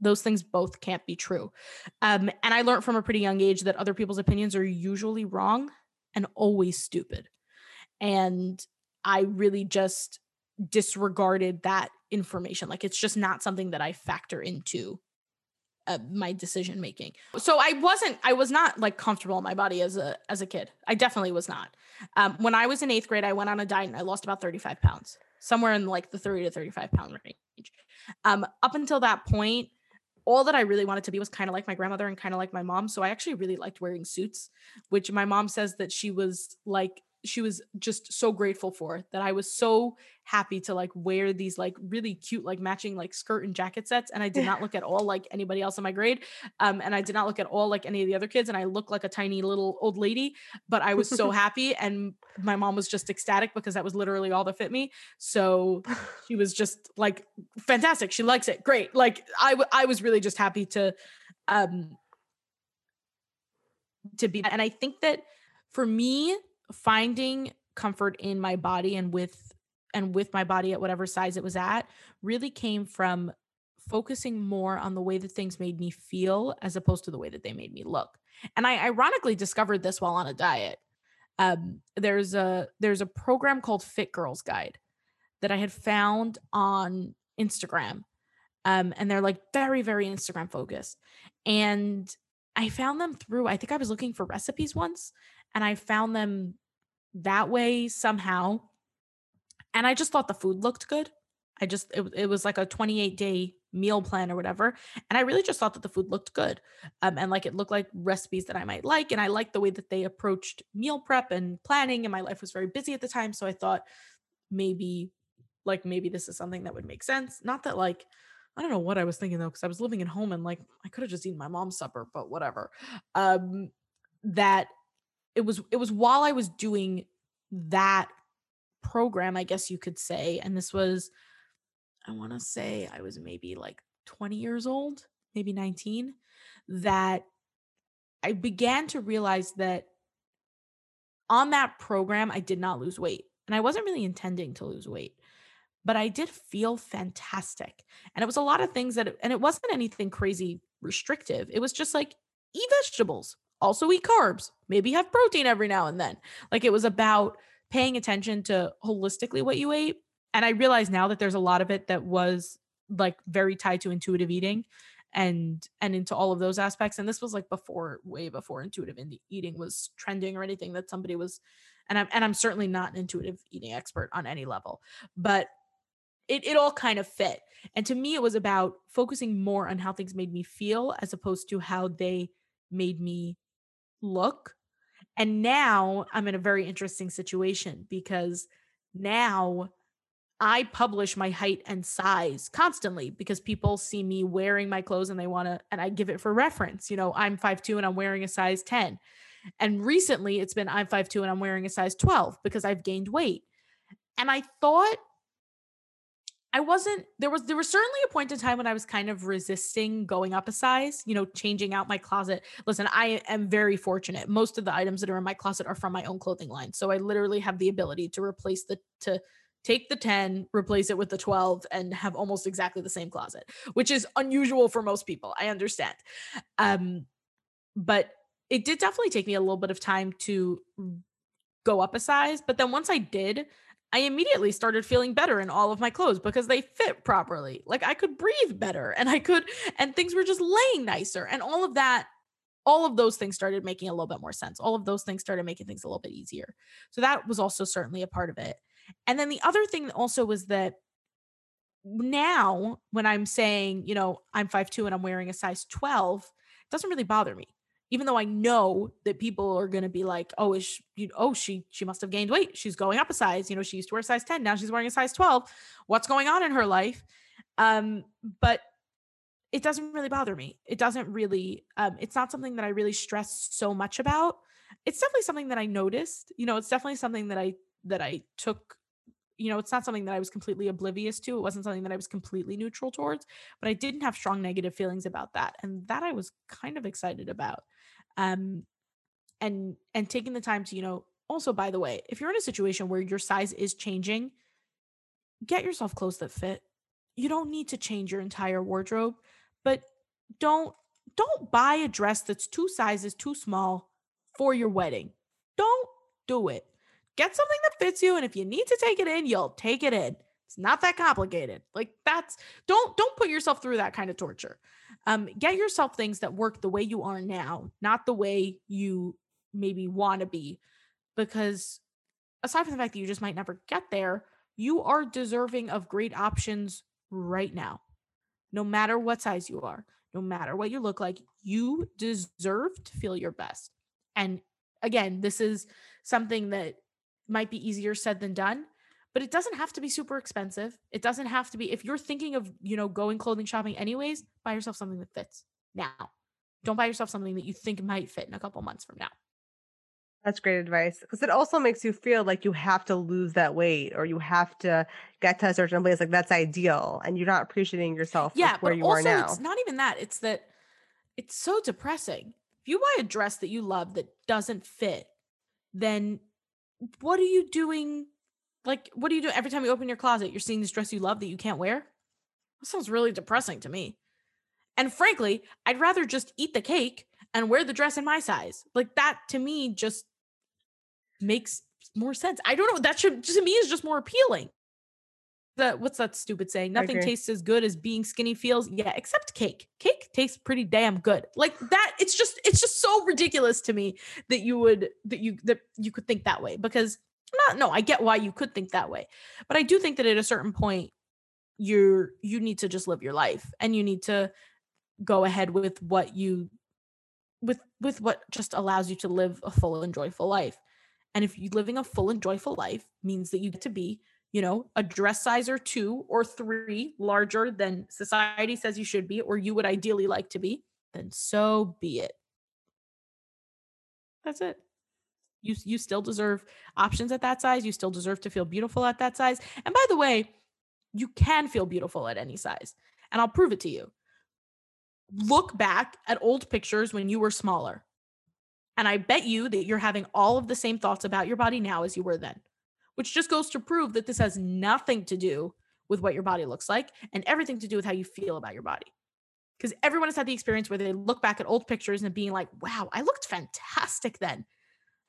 Those things both can't be true. Um, and I learned from a pretty young age that other people's opinions are usually wrong and always stupid. And I really just disregarded that information. Like it's just not something that I factor into uh, my decision making. So I wasn't I was not like comfortable in my body as a as a kid. I definitely was not. Um, when I was in 8th grade I went on a diet and I lost about 35 pounds. Somewhere in like the 30 to 35 pound range. Um, up until that point all that I really wanted to be was kind of like my grandmother and kind of like my mom. So I actually really liked wearing suits, which my mom says that she was like she was just so grateful for that I was so happy to like wear these like really cute like matching like skirt and jacket sets and I did not look at all like anybody else in my grade um and I did not look at all like any of the other kids and I looked like a tiny little old lady but I was so [LAUGHS] happy and my mom was just ecstatic because that was literally all that fit me so she was just like fantastic she likes it great like I, w- I was really just happy to um to be and I think that for me finding comfort in my body and with and with my body at whatever size it was at really came from focusing more on the way that things made me feel as opposed to the way that they made me look. And I ironically discovered this while on a diet. Um, there's a there's a program called Fit Girls Guide that I had found on Instagram. Um, and they're like very, very Instagram focused. And I found them through, I think I was looking for recipes once and I found them that way somehow. And I just thought the food looked good. I just it, it was like a 28 day meal plan or whatever and i really just thought that the food looked good um, and like it looked like recipes that i might like and i liked the way that they approached meal prep and planning and my life was very busy at the time so i thought maybe like maybe this is something that would make sense not that like i don't know what i was thinking though because i was living at home and like i could have just eaten my mom's supper but whatever um that it was it was while I was doing that program, I guess you could say, and this was I want to say I was maybe like 20 years old, maybe 19, that I began to realize that on that program I did not lose weight. And I wasn't really intending to lose weight but I did feel fantastic. And it was a lot of things that, and it wasn't anything crazy restrictive. It was just like eat vegetables, also eat carbs, maybe have protein every now and then. Like it was about paying attention to holistically what you ate. And I realize now that there's a lot of it that was like very tied to intuitive eating and and into all of those aspects and this was like before way before intuitive eating was trending or anything that somebody was and I'm and I'm certainly not an intuitive eating expert on any level but it it all kind of fit and to me it was about focusing more on how things made me feel as opposed to how they made me look. And now I'm in a very interesting situation because now I publish my height and size constantly because people see me wearing my clothes and they want to, and I give it for reference. You know, I'm 5'2 and I'm wearing a size 10. And recently it's been I'm 5'2 and I'm wearing a size 12 because I've gained weight. And I thought I wasn't there was there was certainly a point in time when I was kind of resisting going up a size, you know, changing out my closet. Listen, I am very fortunate. Most of the items that are in my closet are from my own clothing line. So I literally have the ability to replace the to take the 10, replace it with the 12 and have almost exactly the same closet, which is unusual for most people. I understand. Um but it did definitely take me a little bit of time to go up a size, but then once I did, I immediately started feeling better in all of my clothes because they fit properly. Like I could breathe better and I could, and things were just laying nicer. And all of that, all of those things started making a little bit more sense. All of those things started making things a little bit easier. So that was also certainly a part of it. And then the other thing also was that now when I'm saying, you know, I'm 5'2 and I'm wearing a size 12, it doesn't really bother me even though I know that people are going to be like, oh, is she, you, oh, she, she must have gained weight. She's going up a size. You know, she used to wear size 10. Now she's wearing a size 12. What's going on in her life? Um, but it doesn't really bother me. It doesn't really, um, it's not something that I really stress so much about. It's definitely something that I noticed, you know, it's definitely something that I, that I took you know, it's not something that I was completely oblivious to. It wasn't something that I was completely neutral towards, but I didn't have strong negative feelings about that. And that I was kind of excited about um and and taking the time to you know also by the way if you're in a situation where your size is changing get yourself clothes that fit. You don't need to change your entire wardrobe but don't don't buy a dress that's two sizes too small for your wedding. Don't do it. Get something that fits you and if you need to take it in you'll take it in it's not that complicated like that's don't don't put yourself through that kind of torture um, get yourself things that work the way you are now, not the way you maybe want to be. Because aside from the fact that you just might never get there, you are deserving of great options right now. No matter what size you are, no matter what you look like, you deserve to feel your best. And again, this is something that might be easier said than done, but it doesn't have to be super expensive. It doesn't have to be if you're thinking of, you know, going clothing shopping anyways, buy yourself something that fits now. Don't buy yourself something that you think might fit in a couple months from now. That's great advice because it also makes you feel like you have to lose that weight or you have to get to a certain place. Like that's ideal, and you're not appreciating yourself. Yeah, where you also, are now. It's not even that. It's that it's so depressing. If you buy a dress that you love that doesn't fit, then what are you doing like, what do you do every time you open your closet? You're seeing this dress you love that you can't wear? That sounds really depressing to me. And frankly, I'd rather just eat the cake and wear the dress in my size. Like that to me just makes more sense. I don't know. That should to me is just more appealing. The what's that stupid saying? Nothing tastes as good as being skinny feels. Yeah, except cake. Cake tastes pretty damn good. Like that, it's just it's just so ridiculous to me that you would that you that you could think that way because not no i get why you could think that way but i do think that at a certain point you're you need to just live your life and you need to go ahead with what you with with what just allows you to live a full and joyful life and if you living a full and joyful life means that you get to be you know a dress size or two or three larger than society says you should be or you would ideally like to be then so be it. That's it you you still deserve options at that size. You still deserve to feel beautiful at that size. And by the way, you can feel beautiful at any size. And I'll prove it to you. Look back at old pictures when you were smaller. And I bet you that you're having all of the same thoughts about your body now as you were then, which just goes to prove that this has nothing to do with what your body looks like and everything to do with how you feel about your body. Because everyone has had the experience where they look back at old pictures and being like, wow, I looked fantastic then.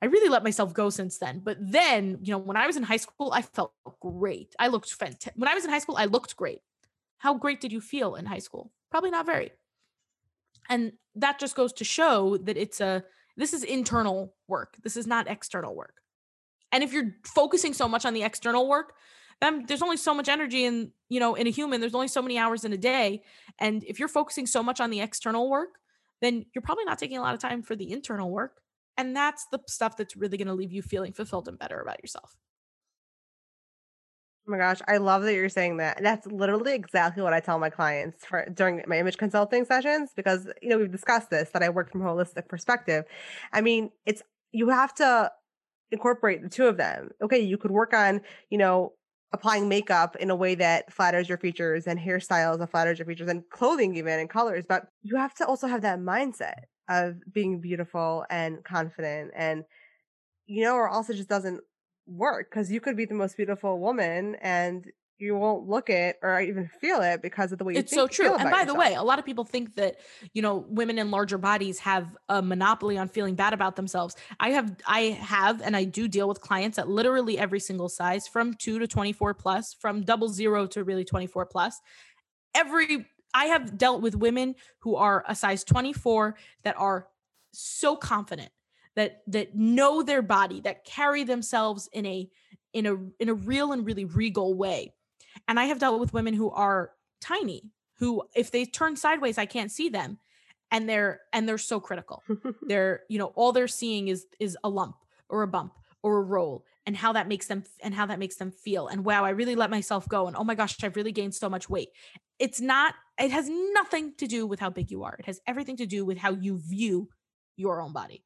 I really let myself go since then. But then, you know, when I was in high school, I felt great. I looked fantastic. When I was in high school, I looked great. How great did you feel in high school? Probably not very. And that just goes to show that it's a this is internal work. This is not external work. And if you're focusing so much on the external work, then there's only so much energy in, you know, in a human. There's only so many hours in a day. And if you're focusing so much on the external work, then you're probably not taking a lot of time for the internal work. And that's the stuff that's really going to leave you feeling fulfilled and better about yourself. Oh my gosh, I love that you're saying that. That's literally exactly what I tell my clients for during my image consulting sessions because you know we've discussed this that I work from a holistic perspective. I mean, it's you have to incorporate the two of them. Okay, you could work on, you know, applying makeup in a way that flatters your features and hairstyles that flatters your features and clothing even and colors but you have to also have that mindset of being beautiful and confident and you know or also just doesn't work because you could be the most beautiful woman and you won't look it or even feel it because of the way you feel. it's so true and by yourself. the way a lot of people think that you know women in larger bodies have a monopoly on feeling bad about themselves i have i have and i do deal with clients at literally every single size from 2 to 24 plus from double zero to really 24 plus every i have dealt with women who are a size 24 that are so confident that that know their body that carry themselves in a in a in a real and really regal way and I have dealt with women who are tiny, who if they turn sideways, I can't see them. And they're and they're so critical. [LAUGHS] they're, you know, all they're seeing is is a lump or a bump or a roll and how that makes them and how that makes them feel. And wow, I really let myself go. And oh my gosh, I've really gained so much weight. It's not, it has nothing to do with how big you are. It has everything to do with how you view your own body.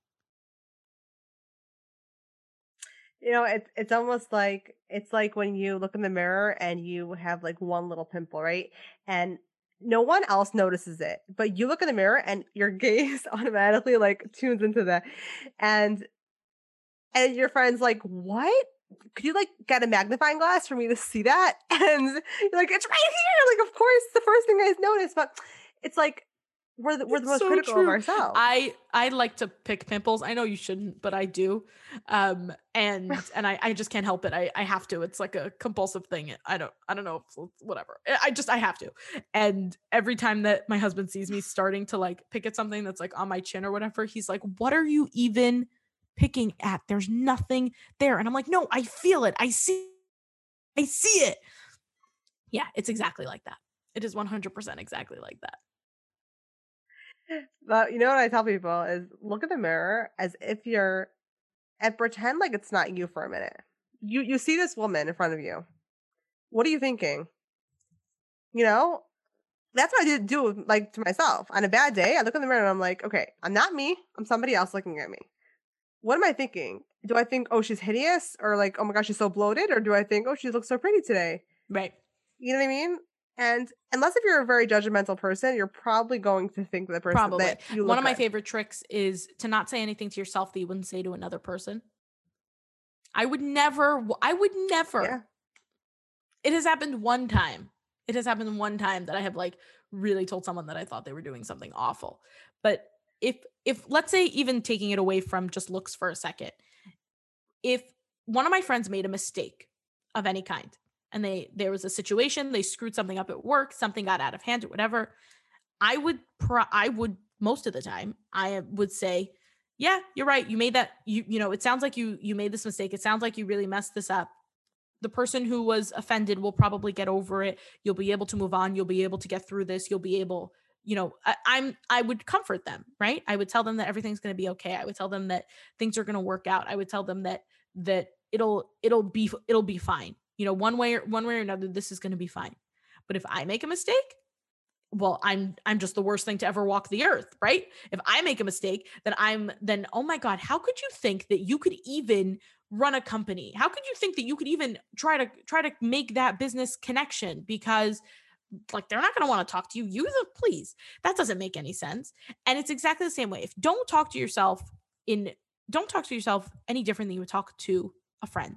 You know, it's it's almost like it's like when you look in the mirror and you have like one little pimple, right? And no one else notices it, but you look in the mirror and your [LAUGHS] gaze automatically like tunes into that. And and your friend's like, "What? Could you like get a magnifying glass for me to see that?" [LAUGHS] And you're like, "It's right here." Like, of course, the first thing I noticed, but it's like we're the, we're the most so critical true. of ourselves. I I like to pick pimples. I know you shouldn't, but I do. Um and [LAUGHS] and I I just can't help it. I I have to. It's like a compulsive thing. I don't I don't know whatever. I just I have to. And every time that my husband sees me starting to like pick at something that's like on my chin or whatever, he's like, "What are you even picking at? There's nothing there." And I'm like, "No, I feel it. I see I see it." Yeah, it's exactly like that. It is 100% exactly like that. But you know what I tell people is look in the mirror as if you're and pretend like it's not you for a minute. You you see this woman in front of you. What are you thinking? You know, that's what I did do like to myself. On a bad day, I look in the mirror and I'm like, okay, I'm not me. I'm somebody else looking at me. What am I thinking? Do I think, oh, she's hideous, or like, oh my gosh, she's so bloated, or do I think, oh, she looks so pretty today? Right. You know what I mean? And unless if you're a very judgmental person, you're probably going to think the person probably. that you One of my good. favorite tricks is to not say anything to yourself that you wouldn't say to another person. I would never I would never. Yeah. It has happened one time. It has happened one time that I have like really told someone that I thought they were doing something awful. But if if let's say even taking it away from just looks for a second, if one of my friends made a mistake of any kind and they there was a situation they screwed something up at work something got out of hand or whatever i would pro- i would most of the time i would say yeah you're right you made that you you know it sounds like you you made this mistake it sounds like you really messed this up. The person who was offended will probably get over it you'll be able to move on you'll be able to get through this you'll be able you know I, i'm i would comfort them right? I would tell them that everything's going to be okay. I would tell them that things are going to work out. I would tell them that that it'll it'll be it'll be fine. You know one way or one way or another this is going to be fine. But if i make a mistake well i'm i'm just the worst thing to ever walk the earth right? If i make a mistake then i'm then oh my god how could you think that you could even run a company? How could you think that you could even try to try to make that business connection? Because like they're not going to want to talk to you you the please. That doesn't make any sense. And it's exactly the same way. If don't talk to yourself in don't talk to yourself any different than you would talk to a friend.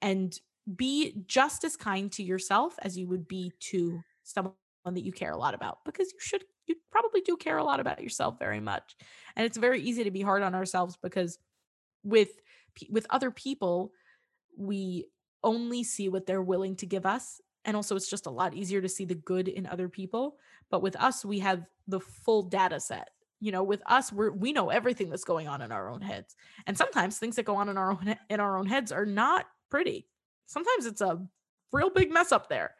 And be just as kind to yourself as you would be to someone that you care a lot about because you should you probably do care a lot about yourself very much. And it's very easy to be hard on ourselves because with with other people we only see what they're willing to give us and also it's just a lot easier to see the good in other people but with us we have the full data set you know with us we we know everything that's going on in our own heads and sometimes things that go on in our own in our own heads are not pretty sometimes it's a real big mess up there.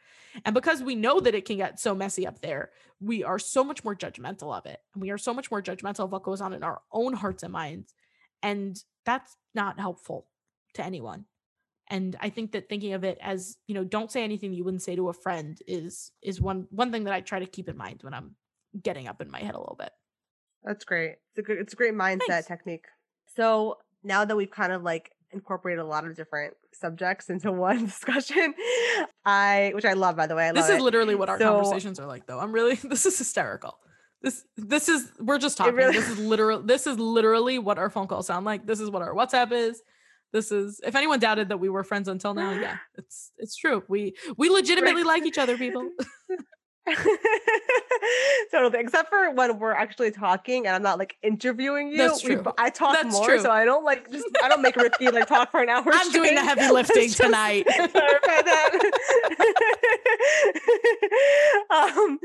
And because we know that it can get so messy up there, we are so much more judgmental of it. And we are so much more judgmental of what goes on in our own hearts and minds. And that's not helpful to anyone. And I think that thinking of it as, you know, don't say anything you wouldn't say to a friend is is one one thing that I try to keep in mind when I'm getting up in my head a little bit. That's great. It's a good it's a great mindset Thanks. technique. So now that we've kind of like incorporated a lot of different subjects into [LAUGHS] one discussion. I, which I love, by the way. this is it. literally what our so, conversations are like, though. I'm really, [LAUGHS] this is hysterical. This, this is, we're just talking. Really, this is literal. This is literally what our phone calls sound like. This is what our WhatsApp is. This is, if anyone doubted that we were friends until now, yeah, [GASPS] it's, it's true. We, we legitimately right. like each other, people. [LAUGHS] [LAUGHS] [LAUGHS] totally. Except for when we're actually talking and I'm not like interviewing you. That's true. We, I talk That's more, true. so I don't like just I don't make Rivky like talk for an hour. I'm straight. doing the heavy lifting just, tonight. um,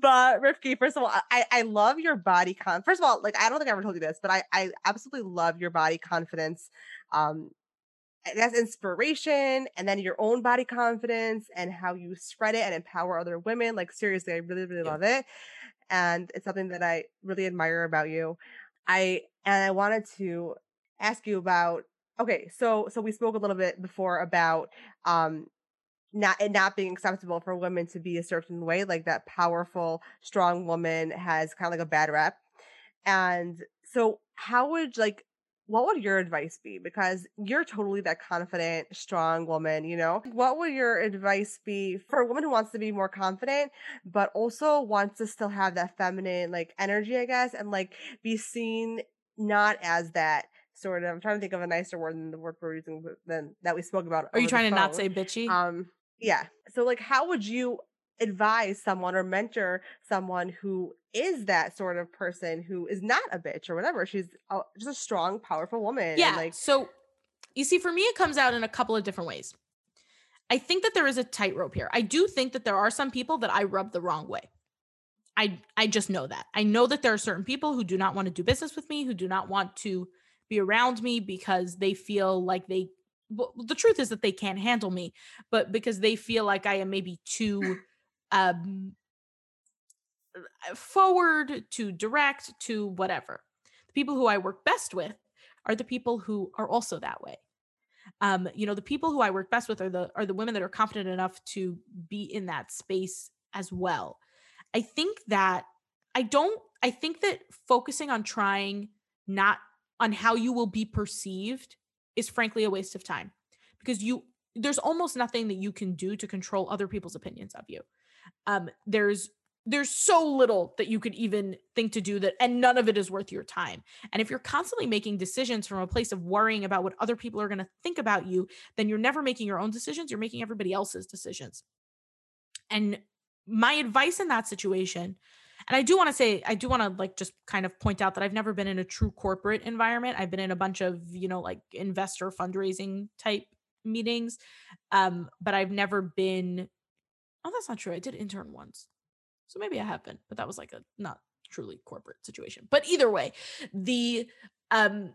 but Rivky, first of all, I, I love your body con. First of all, like I don't think I ever told you this, but I, I absolutely love your body confidence. Um, that's inspiration and then your own body confidence and how you spread it and empower other women. Like seriously, I really, really yeah. love it. And it's something that I really admire about you. I and I wanted to ask you about okay, so so we spoke a little bit before about um not it not being acceptable for women to be a certain way, like that powerful, strong woman has kind of like a bad rep. And so how would like what would your advice be? Because you're totally that confident, strong woman, you know? What would your advice be for a woman who wants to be more confident, but also wants to still have that feminine, like, energy, I guess, and like be seen not as that sort of, I'm trying to think of a nicer word than the word we're using than that we spoke about. Are you trying to not say bitchy? Um, yeah. So, like, how would you advise someone or mentor someone who is that sort of person who is not a bitch or whatever. She's a, just a strong, powerful woman. Yeah. like so you see, for me, it comes out in a couple of different ways. I think that there is a tightrope here. I do think that there are some people that I rub the wrong way. I I just know that. I know that there are certain people who do not want to do business with me, who do not want to be around me because they feel like they well, the truth is that they can't handle me, but because they feel like I am maybe too um uh, forward to direct to whatever. The people who I work best with are the people who are also that way. Um, you know, the people who I work best with are the are the women that are confident enough to be in that space as well. I think that I don't I think that focusing on trying not on how you will be perceived is frankly a waste of time because you there's almost nothing that you can do to control other people's opinions of you um, there's there's so little that you could even think to do that and none of it is worth your time. And if you're constantly making decisions from a place of worrying about what other people are going to think about you then you're never making your own decisions you're making everybody else's decisions. And my advice in that situation and i do want to say i do want to like just kind of point out that i've never been in a true corporate environment. I've been in a bunch of you know like investor fundraising type meetings um but i've never been Oh, that's not true. I did intern once. So maybe I have been, but that was like a not truly corporate situation. But either way, the um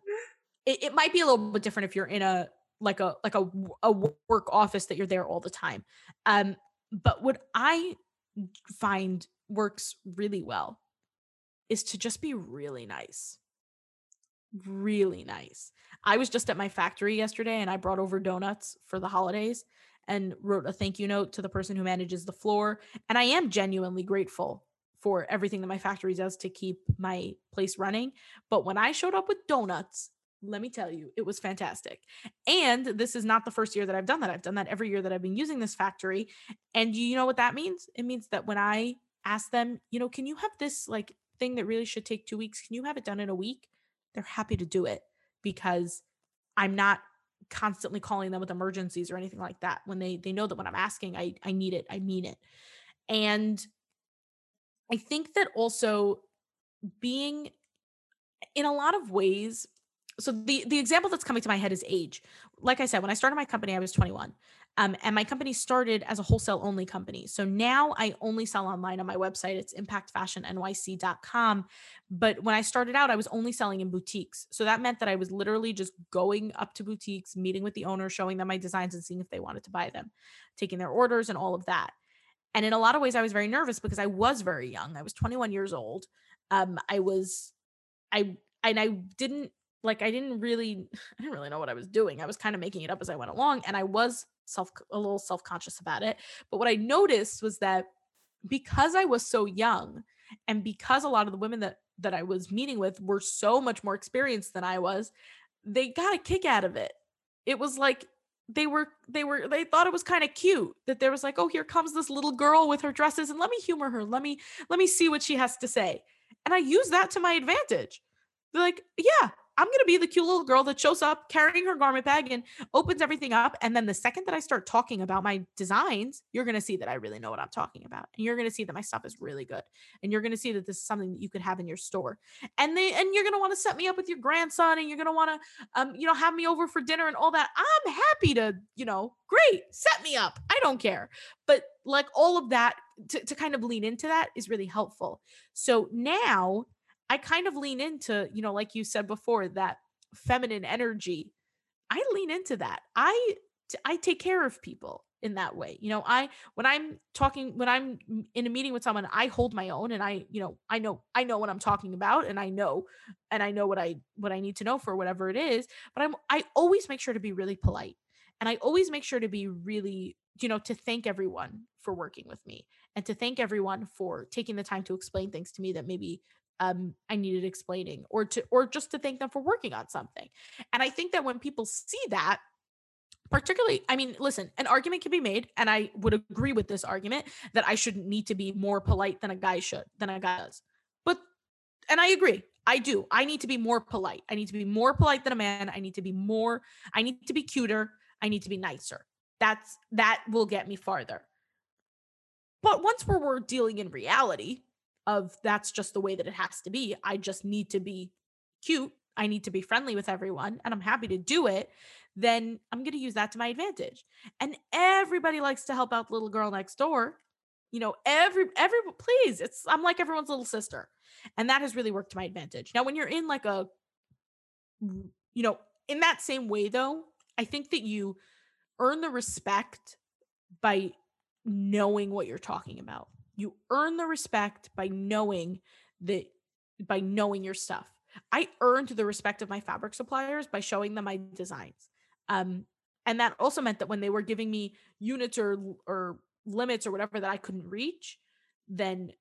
it, it might be a little bit different if you're in a like a like a, a work office that you're there all the time. Um but what I find works really well is to just be really nice. Really nice. I was just at my factory yesterday and I brought over donuts for the holidays and wrote a thank you note to the person who manages the floor. And I am genuinely grateful for everything that my factory does to keep my place running. But when I showed up with donuts, let me tell you, it was fantastic. And this is not the first year that I've done that. I've done that every year that I've been using this factory. And you know what that means? It means that when I ask them, you know, can you have this like thing that really should take two weeks? Can you have it done in a week? They're happy to do it because I'm not constantly calling them with emergencies or anything like that when they they know that when i'm asking i i need it i mean it. And i think that also being in a lot of ways so the the example that's coming to my head is age like i said when i started my company i was 21 um, and my company started as a wholesale only company. So now I only sell online on my website. It's impactfashionnyc.com. But when I started out, I was only selling in boutiques. So that meant that I was literally just going up to boutiques, meeting with the owner, showing them my designs and seeing if they wanted to buy them, taking their orders and all of that. And in a lot of ways, I was very nervous because I was very young. I was 21 years old. Um, I was, I, and I didn't like I didn't really I didn't really know what I was doing. I was kind of making it up as I went along and I was self a little self-conscious about it. But what I noticed was that because I was so young and because a lot of the women that that I was meeting with were so much more experienced than I was, they got a kick out of it. it was like they were they were they thought it was kind of cute that there was like oh here comes this little girl with her dresses and let me humor her let me let me see what she has to say and i use that to my advantage they're like yeah I'm going to be the cute little girl that shows up carrying her garment bag and opens everything up. And then the second that I start talking about my designs, you're going to see that I really know what I'm talking about. And you're going to see that my stuff is really good. And you're going to see that this is something that you could have in your store. And they, and you're going to want to set me up with your grandson and you're going to want to, um, you know, have me over for dinner and all that. I'm happy to, you know, great, set me up. I don't care. But like all of that to, to kind of lean into that is really helpful. So now I kind of lean into, you know, like you said before, that feminine energy. I lean into that. I I take care of people in that way. You know, I when I'm talking when I'm in a meeting with someone, I hold my own and I, you know, I know I know what I'm talking about and I know and I know what I what I need to know for whatever it is, but I'm I always make sure to be really polite. And I always make sure to be really, you know, to thank everyone for working with me and to thank everyone for taking the time to explain things to me that maybe um, I needed explaining or to or just to thank them for working on something. And I think that when people see that, particularly, I mean, listen, an argument can be made, and I would agree with this argument that I shouldn't need to be more polite than a guy should, than a guy does. But and I agree. I do. I need to be more polite. I need to be more polite than a man. I need to be more, I need to be cuter. I need to be nicer. That's that will get me farther. But once we're, we're dealing in reality, of that's just the way that it has to be. I just need to be cute. I need to be friendly with everyone and I'm happy to do it. Then I'm going to use that to my advantage. And everybody likes to help out the little girl next door. You know, every every please, it's I'm like everyone's little sister. And that has really worked to my advantage. Now when you're in like a you know, in that same way though, I think that you earn the respect by knowing what you're talking about you earn the respect by knowing that by knowing your stuff. I earned the respect of my fabric suppliers by showing them my designs. Um, and that also meant that when they were giving me units or or limits or whatever that I couldn't reach, then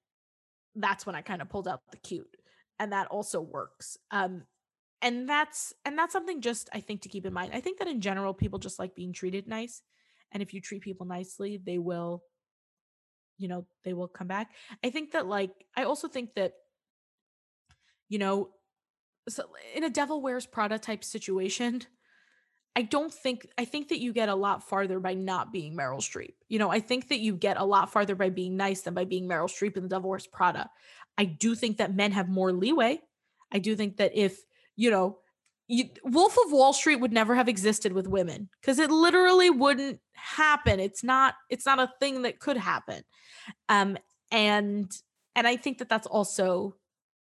that's when I kind of pulled out the cute. And that also works. Um, and that's and that's something just I think to keep in mind. I think that in general people just like being treated nice. And if you treat people nicely, they will you know they will come back. I think that like i also think that you know so in a devil wears prada type situation i don't think i think that you get a lot farther by not being meryl streep. You know i think that you get a lot farther by being nice than by being meryl streep in the devil wears prada. I do think that men have more leeway. I do think that if you know you, Wolf of Wall Street would never have existed with women because it literally wouldn't happen. It's not it's not a thing that could happen. Um and and I think that that's also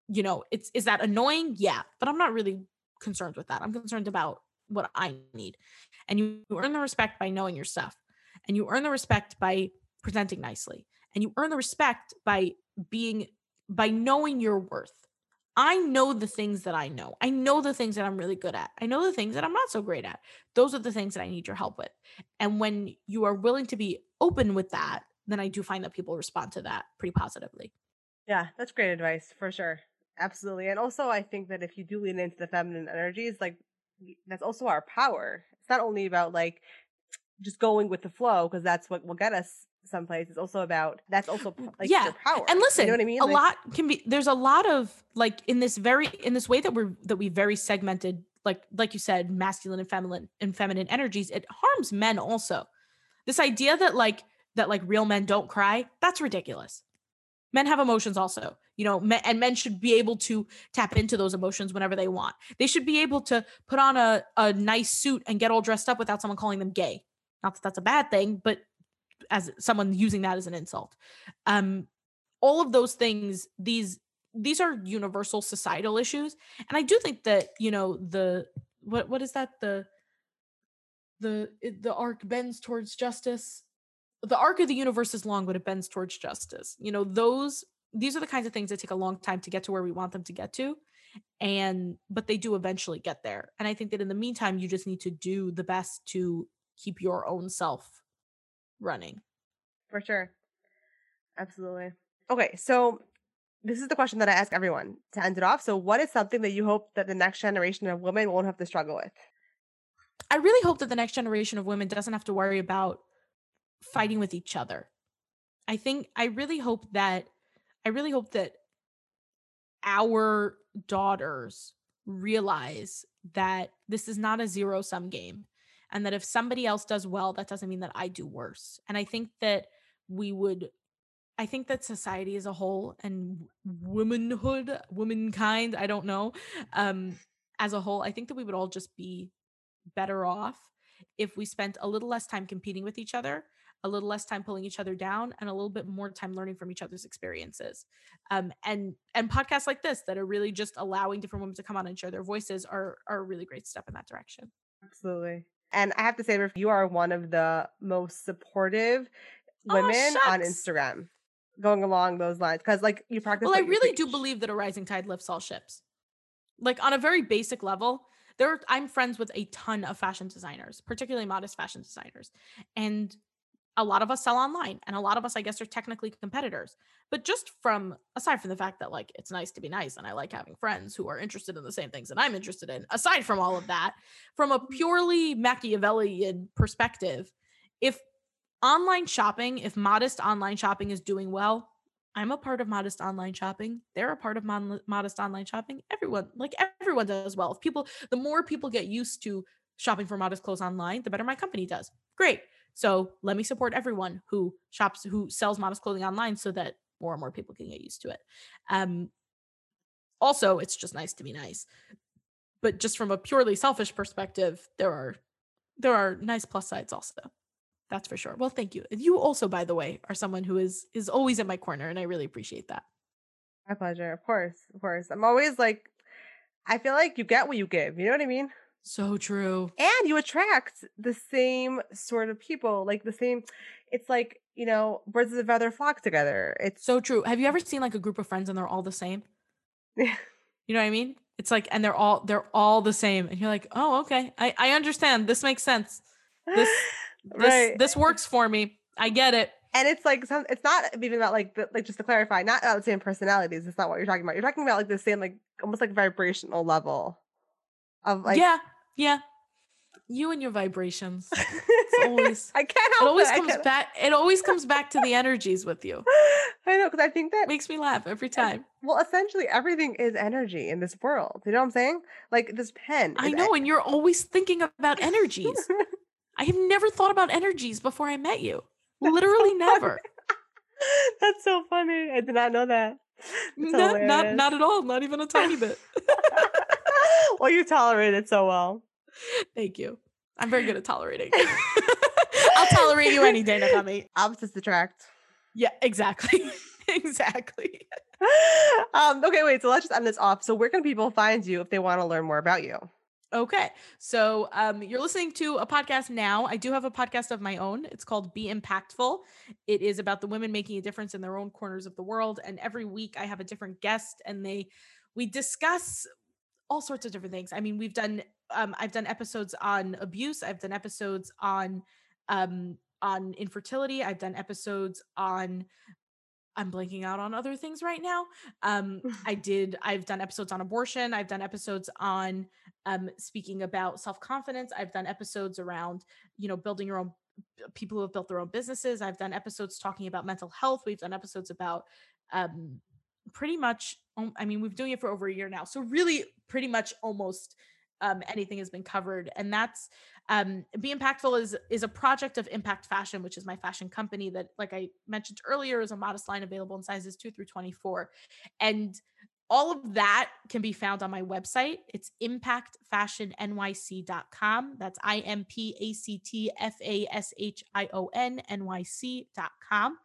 you know, it's is that annoying? Yeah, but I'm not really concerned with that. I'm concerned about what I need. And you earn the respect by knowing your stuff. And you earn the respect by presenting nicely. And you earn the respect by being by knowing your worth I know the things that I know. I know the things that I'm really good at. I know the things that I'm not so great at. Those are the things that I need your help with. And when you are willing to be open with that, then I do find that people respond to that pretty positively. Yeah, that's great advice for sure. Absolutely. And also, I think that if you do lean into the feminine energies, like that's also our power. It's not only about like just going with the flow, because that's what will get us someplace. It's also about that's also like yeah. power. And listen, you know what I mean? A like, lot can be. There's a lot of like in this very in this way that we're that we very segmented. Like like you said, masculine and feminine and feminine energies. It harms men also. This idea that like that like real men don't cry. That's ridiculous. Men have emotions also, you know, men, and men should be able to tap into those emotions whenever they want. They should be able to put on a, a nice suit and get all dressed up without someone calling them gay. Not that that's a bad thing, but as someone using that as an insult. Um, all of those things, these these are universal societal issues, and I do think that you know the what what is that the the the arc bends towards justice. The arc of the universe is long, but it bends towards justice. You know those these are the kinds of things that take a long time to get to where we want them to get to and but they do eventually get there and i think that in the meantime you just need to do the best to keep your own self running. For sure. Absolutely. Okay, so this is the question that I ask everyone to end it off. So, what is something that you hope that the next generation of women won't have to struggle with? I really hope that the next generation of women doesn't have to worry about fighting with each other. I think I really hope that I really hope that our daughters realize that this is not a zero sum game and that if somebody else does well that doesn't mean that I do worse. And I think that we would I think that society as a whole and womanhood, womankind, I don't know, um as a whole, I think that we would all just be better off if we spent a little less time competing with each other a little less time pulling each other down and a little bit more time learning from each other's experiences. Um, and and podcasts like this that are really just allowing different women to come on and share their voices are are a really great step in that direction. Absolutely and i have to say you are one of the most supportive oh, women oh, on instagram going along those lines because like you practice well i really do believe that a rising tide lifts all ships. Like on a very basic level there are, i'm friends with a ton of fashion designers particularly modest fashion designers and a lot of us sell online and a lot of us i guess are technically competitors. But just from aside from the fact that like it's nice to be nice and i like having friends who are interested in the same things that i'm interested in aside from all of that from a mm-hmm. purely machiavellian perspective if online shopping if modest online shopping is doing well i'm a part of modest online shopping. They're a part of mon- modest online shopping. Everyone like everyone does well. If people the more people get used to shopping for modest clothes online the better my company does. Great so let me support everyone who shops, who sells modest clothing online so that more and more people can get used to it. Um, also, it's just nice to be nice. But just from a purely selfish perspective, there are there are nice plus sides also. That's for sure. Well, thank you. You also, by the way, are someone who is is always in my corner, and I really appreciate that. My pleasure. Of course, of course. I'm always like, I feel like you get what you give. You know what I mean? So true. And you attract the same sort of people, like the same. It's like you know, birds of a feather flock together. It's so true. Have you ever seen like a group of friends and they're all the same? Yeah. [LAUGHS] You know what I mean? It's like, and they're all they're all the same, and you're like, oh, okay, I I understand. This makes sense. This [LAUGHS] this right. this works for me. I get it. And it's like some. It's not even about like the, like just to clarify, not about the same personalities. It's not what you're talking about. You're talking about like the same like almost like vibrational level of like yeah yeah. You and your vibrations. [LAUGHS] It's always I can't help it. Always it. comes back. It always comes back to the energies with you. [LAUGHS] I know because I think that makes me laugh every time. Well, essentially, everything is energy in this world. You know what I'm saying? Like this pen. I know, and you're always thinking about energies. [LAUGHS] I have never thought about energies before I met you. That's Literally so never. That's so funny. I did not know that. Not, not, not at all. Not even a tiny bit. [LAUGHS] well, you tolerate it so well. Thank you. I'm very good at tolerating. [LAUGHS] [LAUGHS] I'll tolerate you any day, Nakami. Opposites attract. Yeah, exactly. exactly. Um, okay, wait. So let's just end this off. So where can people find you if they want to learn more about you? Okay. So um, you're listening to a podcast now. I do have a podcast of my own. It's called Be Impactful. It is about the women making a difference in their own corners of the world. And every week I have a different guest and they we discuss all sorts of different things. I mean, we've done um I've done episodes on abuse, I've done episodes on um on infertility, I've done episodes on I'm blanking out on other things right now. Um I [LAUGHS] did I've done episodes on abortion, I've done episodes on um speaking about self-confidence, I've done episodes around, you know, building your own people who have built their own businesses. I've done episodes talking about mental health. We've done episodes about um pretty much i mean we've doing it for over a year now so really pretty much almost um, anything has been covered and that's um, be impactful is is a project of impact fashion which is my fashion company that like i mentioned earlier is a modest line available in sizes 2 through 24 and all of that can be found on my website. It's impactfashionnyc.com that's i-m-p-a-c-t-f-a-s-h-i-o-n n-y-c.com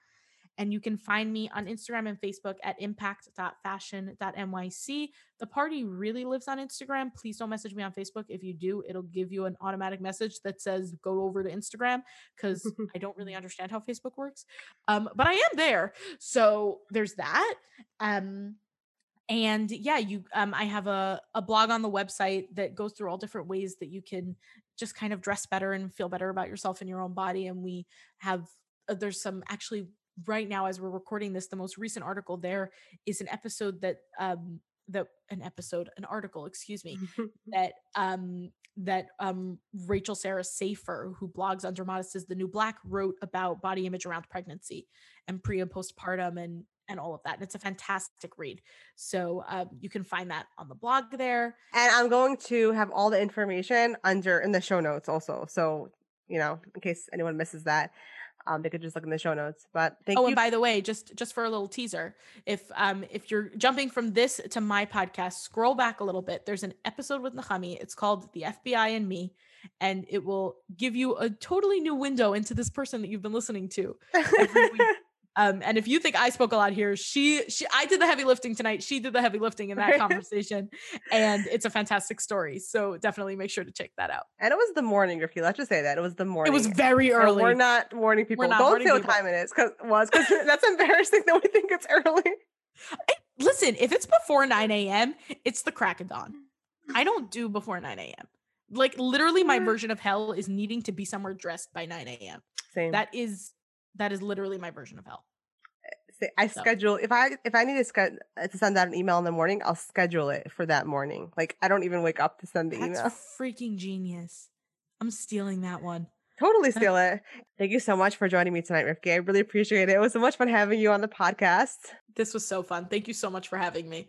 and you can find me on Instagram and Facebook at impact.fashion.nyc. The party really lives on Instagram. Please don't message me on Facebook. If you do, it'll give you an automatic message that says go over to Instagram because [LAUGHS] I don't really understand how Facebook works. Um, but I am there. So there's that. Um, and yeah you um, i have a, a blog on the website that goes through all different ways that you can just kind of dress better and feel better about yourself and your own body and we have uh, there's some actually right now as we're recording this the most recent article there is an episode that um that an episode, an article, excuse me, [LAUGHS] that um that um Rachel Sarah Safer, who blogs under Modest is the New Black, wrote about body image around pregnancy and pre and postpartum and and all of that. And it's a fantastic read. So um, you can find that on the blog there. And I'm going to have all the information under in the show notes also. So you know, in case anyone misses that um, they could just look in the show notes. But thank oh, you. and by the way, just just for a little teaser, if um if you're jumping from this to my podcast, scroll back a little bit. There's an episode with Nahami. It's called "The FBI and Me," and it will give you a totally new window into this person that you've been listening to every week. [LAUGHS] Um, and if you think I spoke a lot here, she she I did the heavy lifting tonight. She did the heavy lifting in that [LAUGHS] conversation, and it's a fantastic story. So definitely make sure to check that out. And it was the morning, Rivky. Let's just say that it was the morning. It was very early. So we're not morning people. Not Don't say what time it is because was because [LAUGHS] that's embarrassing that we think it's early. I, listen, if it's before nine a.m., it's the crack of dawn. I don't do before nine a.m. Like literally, my version of hell is needing to be somewhere dressed by nine a.m. Same. That is that is literally my version of hell. I schedule if I if I need to, ske- uh, to send out an email in the morning, I'll schedule it for that morning. Like I don't even wake up to send the email. That's email. freaking genius. I'm stealing that one. Totally steal it. Thank you so much for joining me tonight, Rivky. I really appreciate it. It was so much fun having you on the podcast. This was so fun. Thank you so much for having me.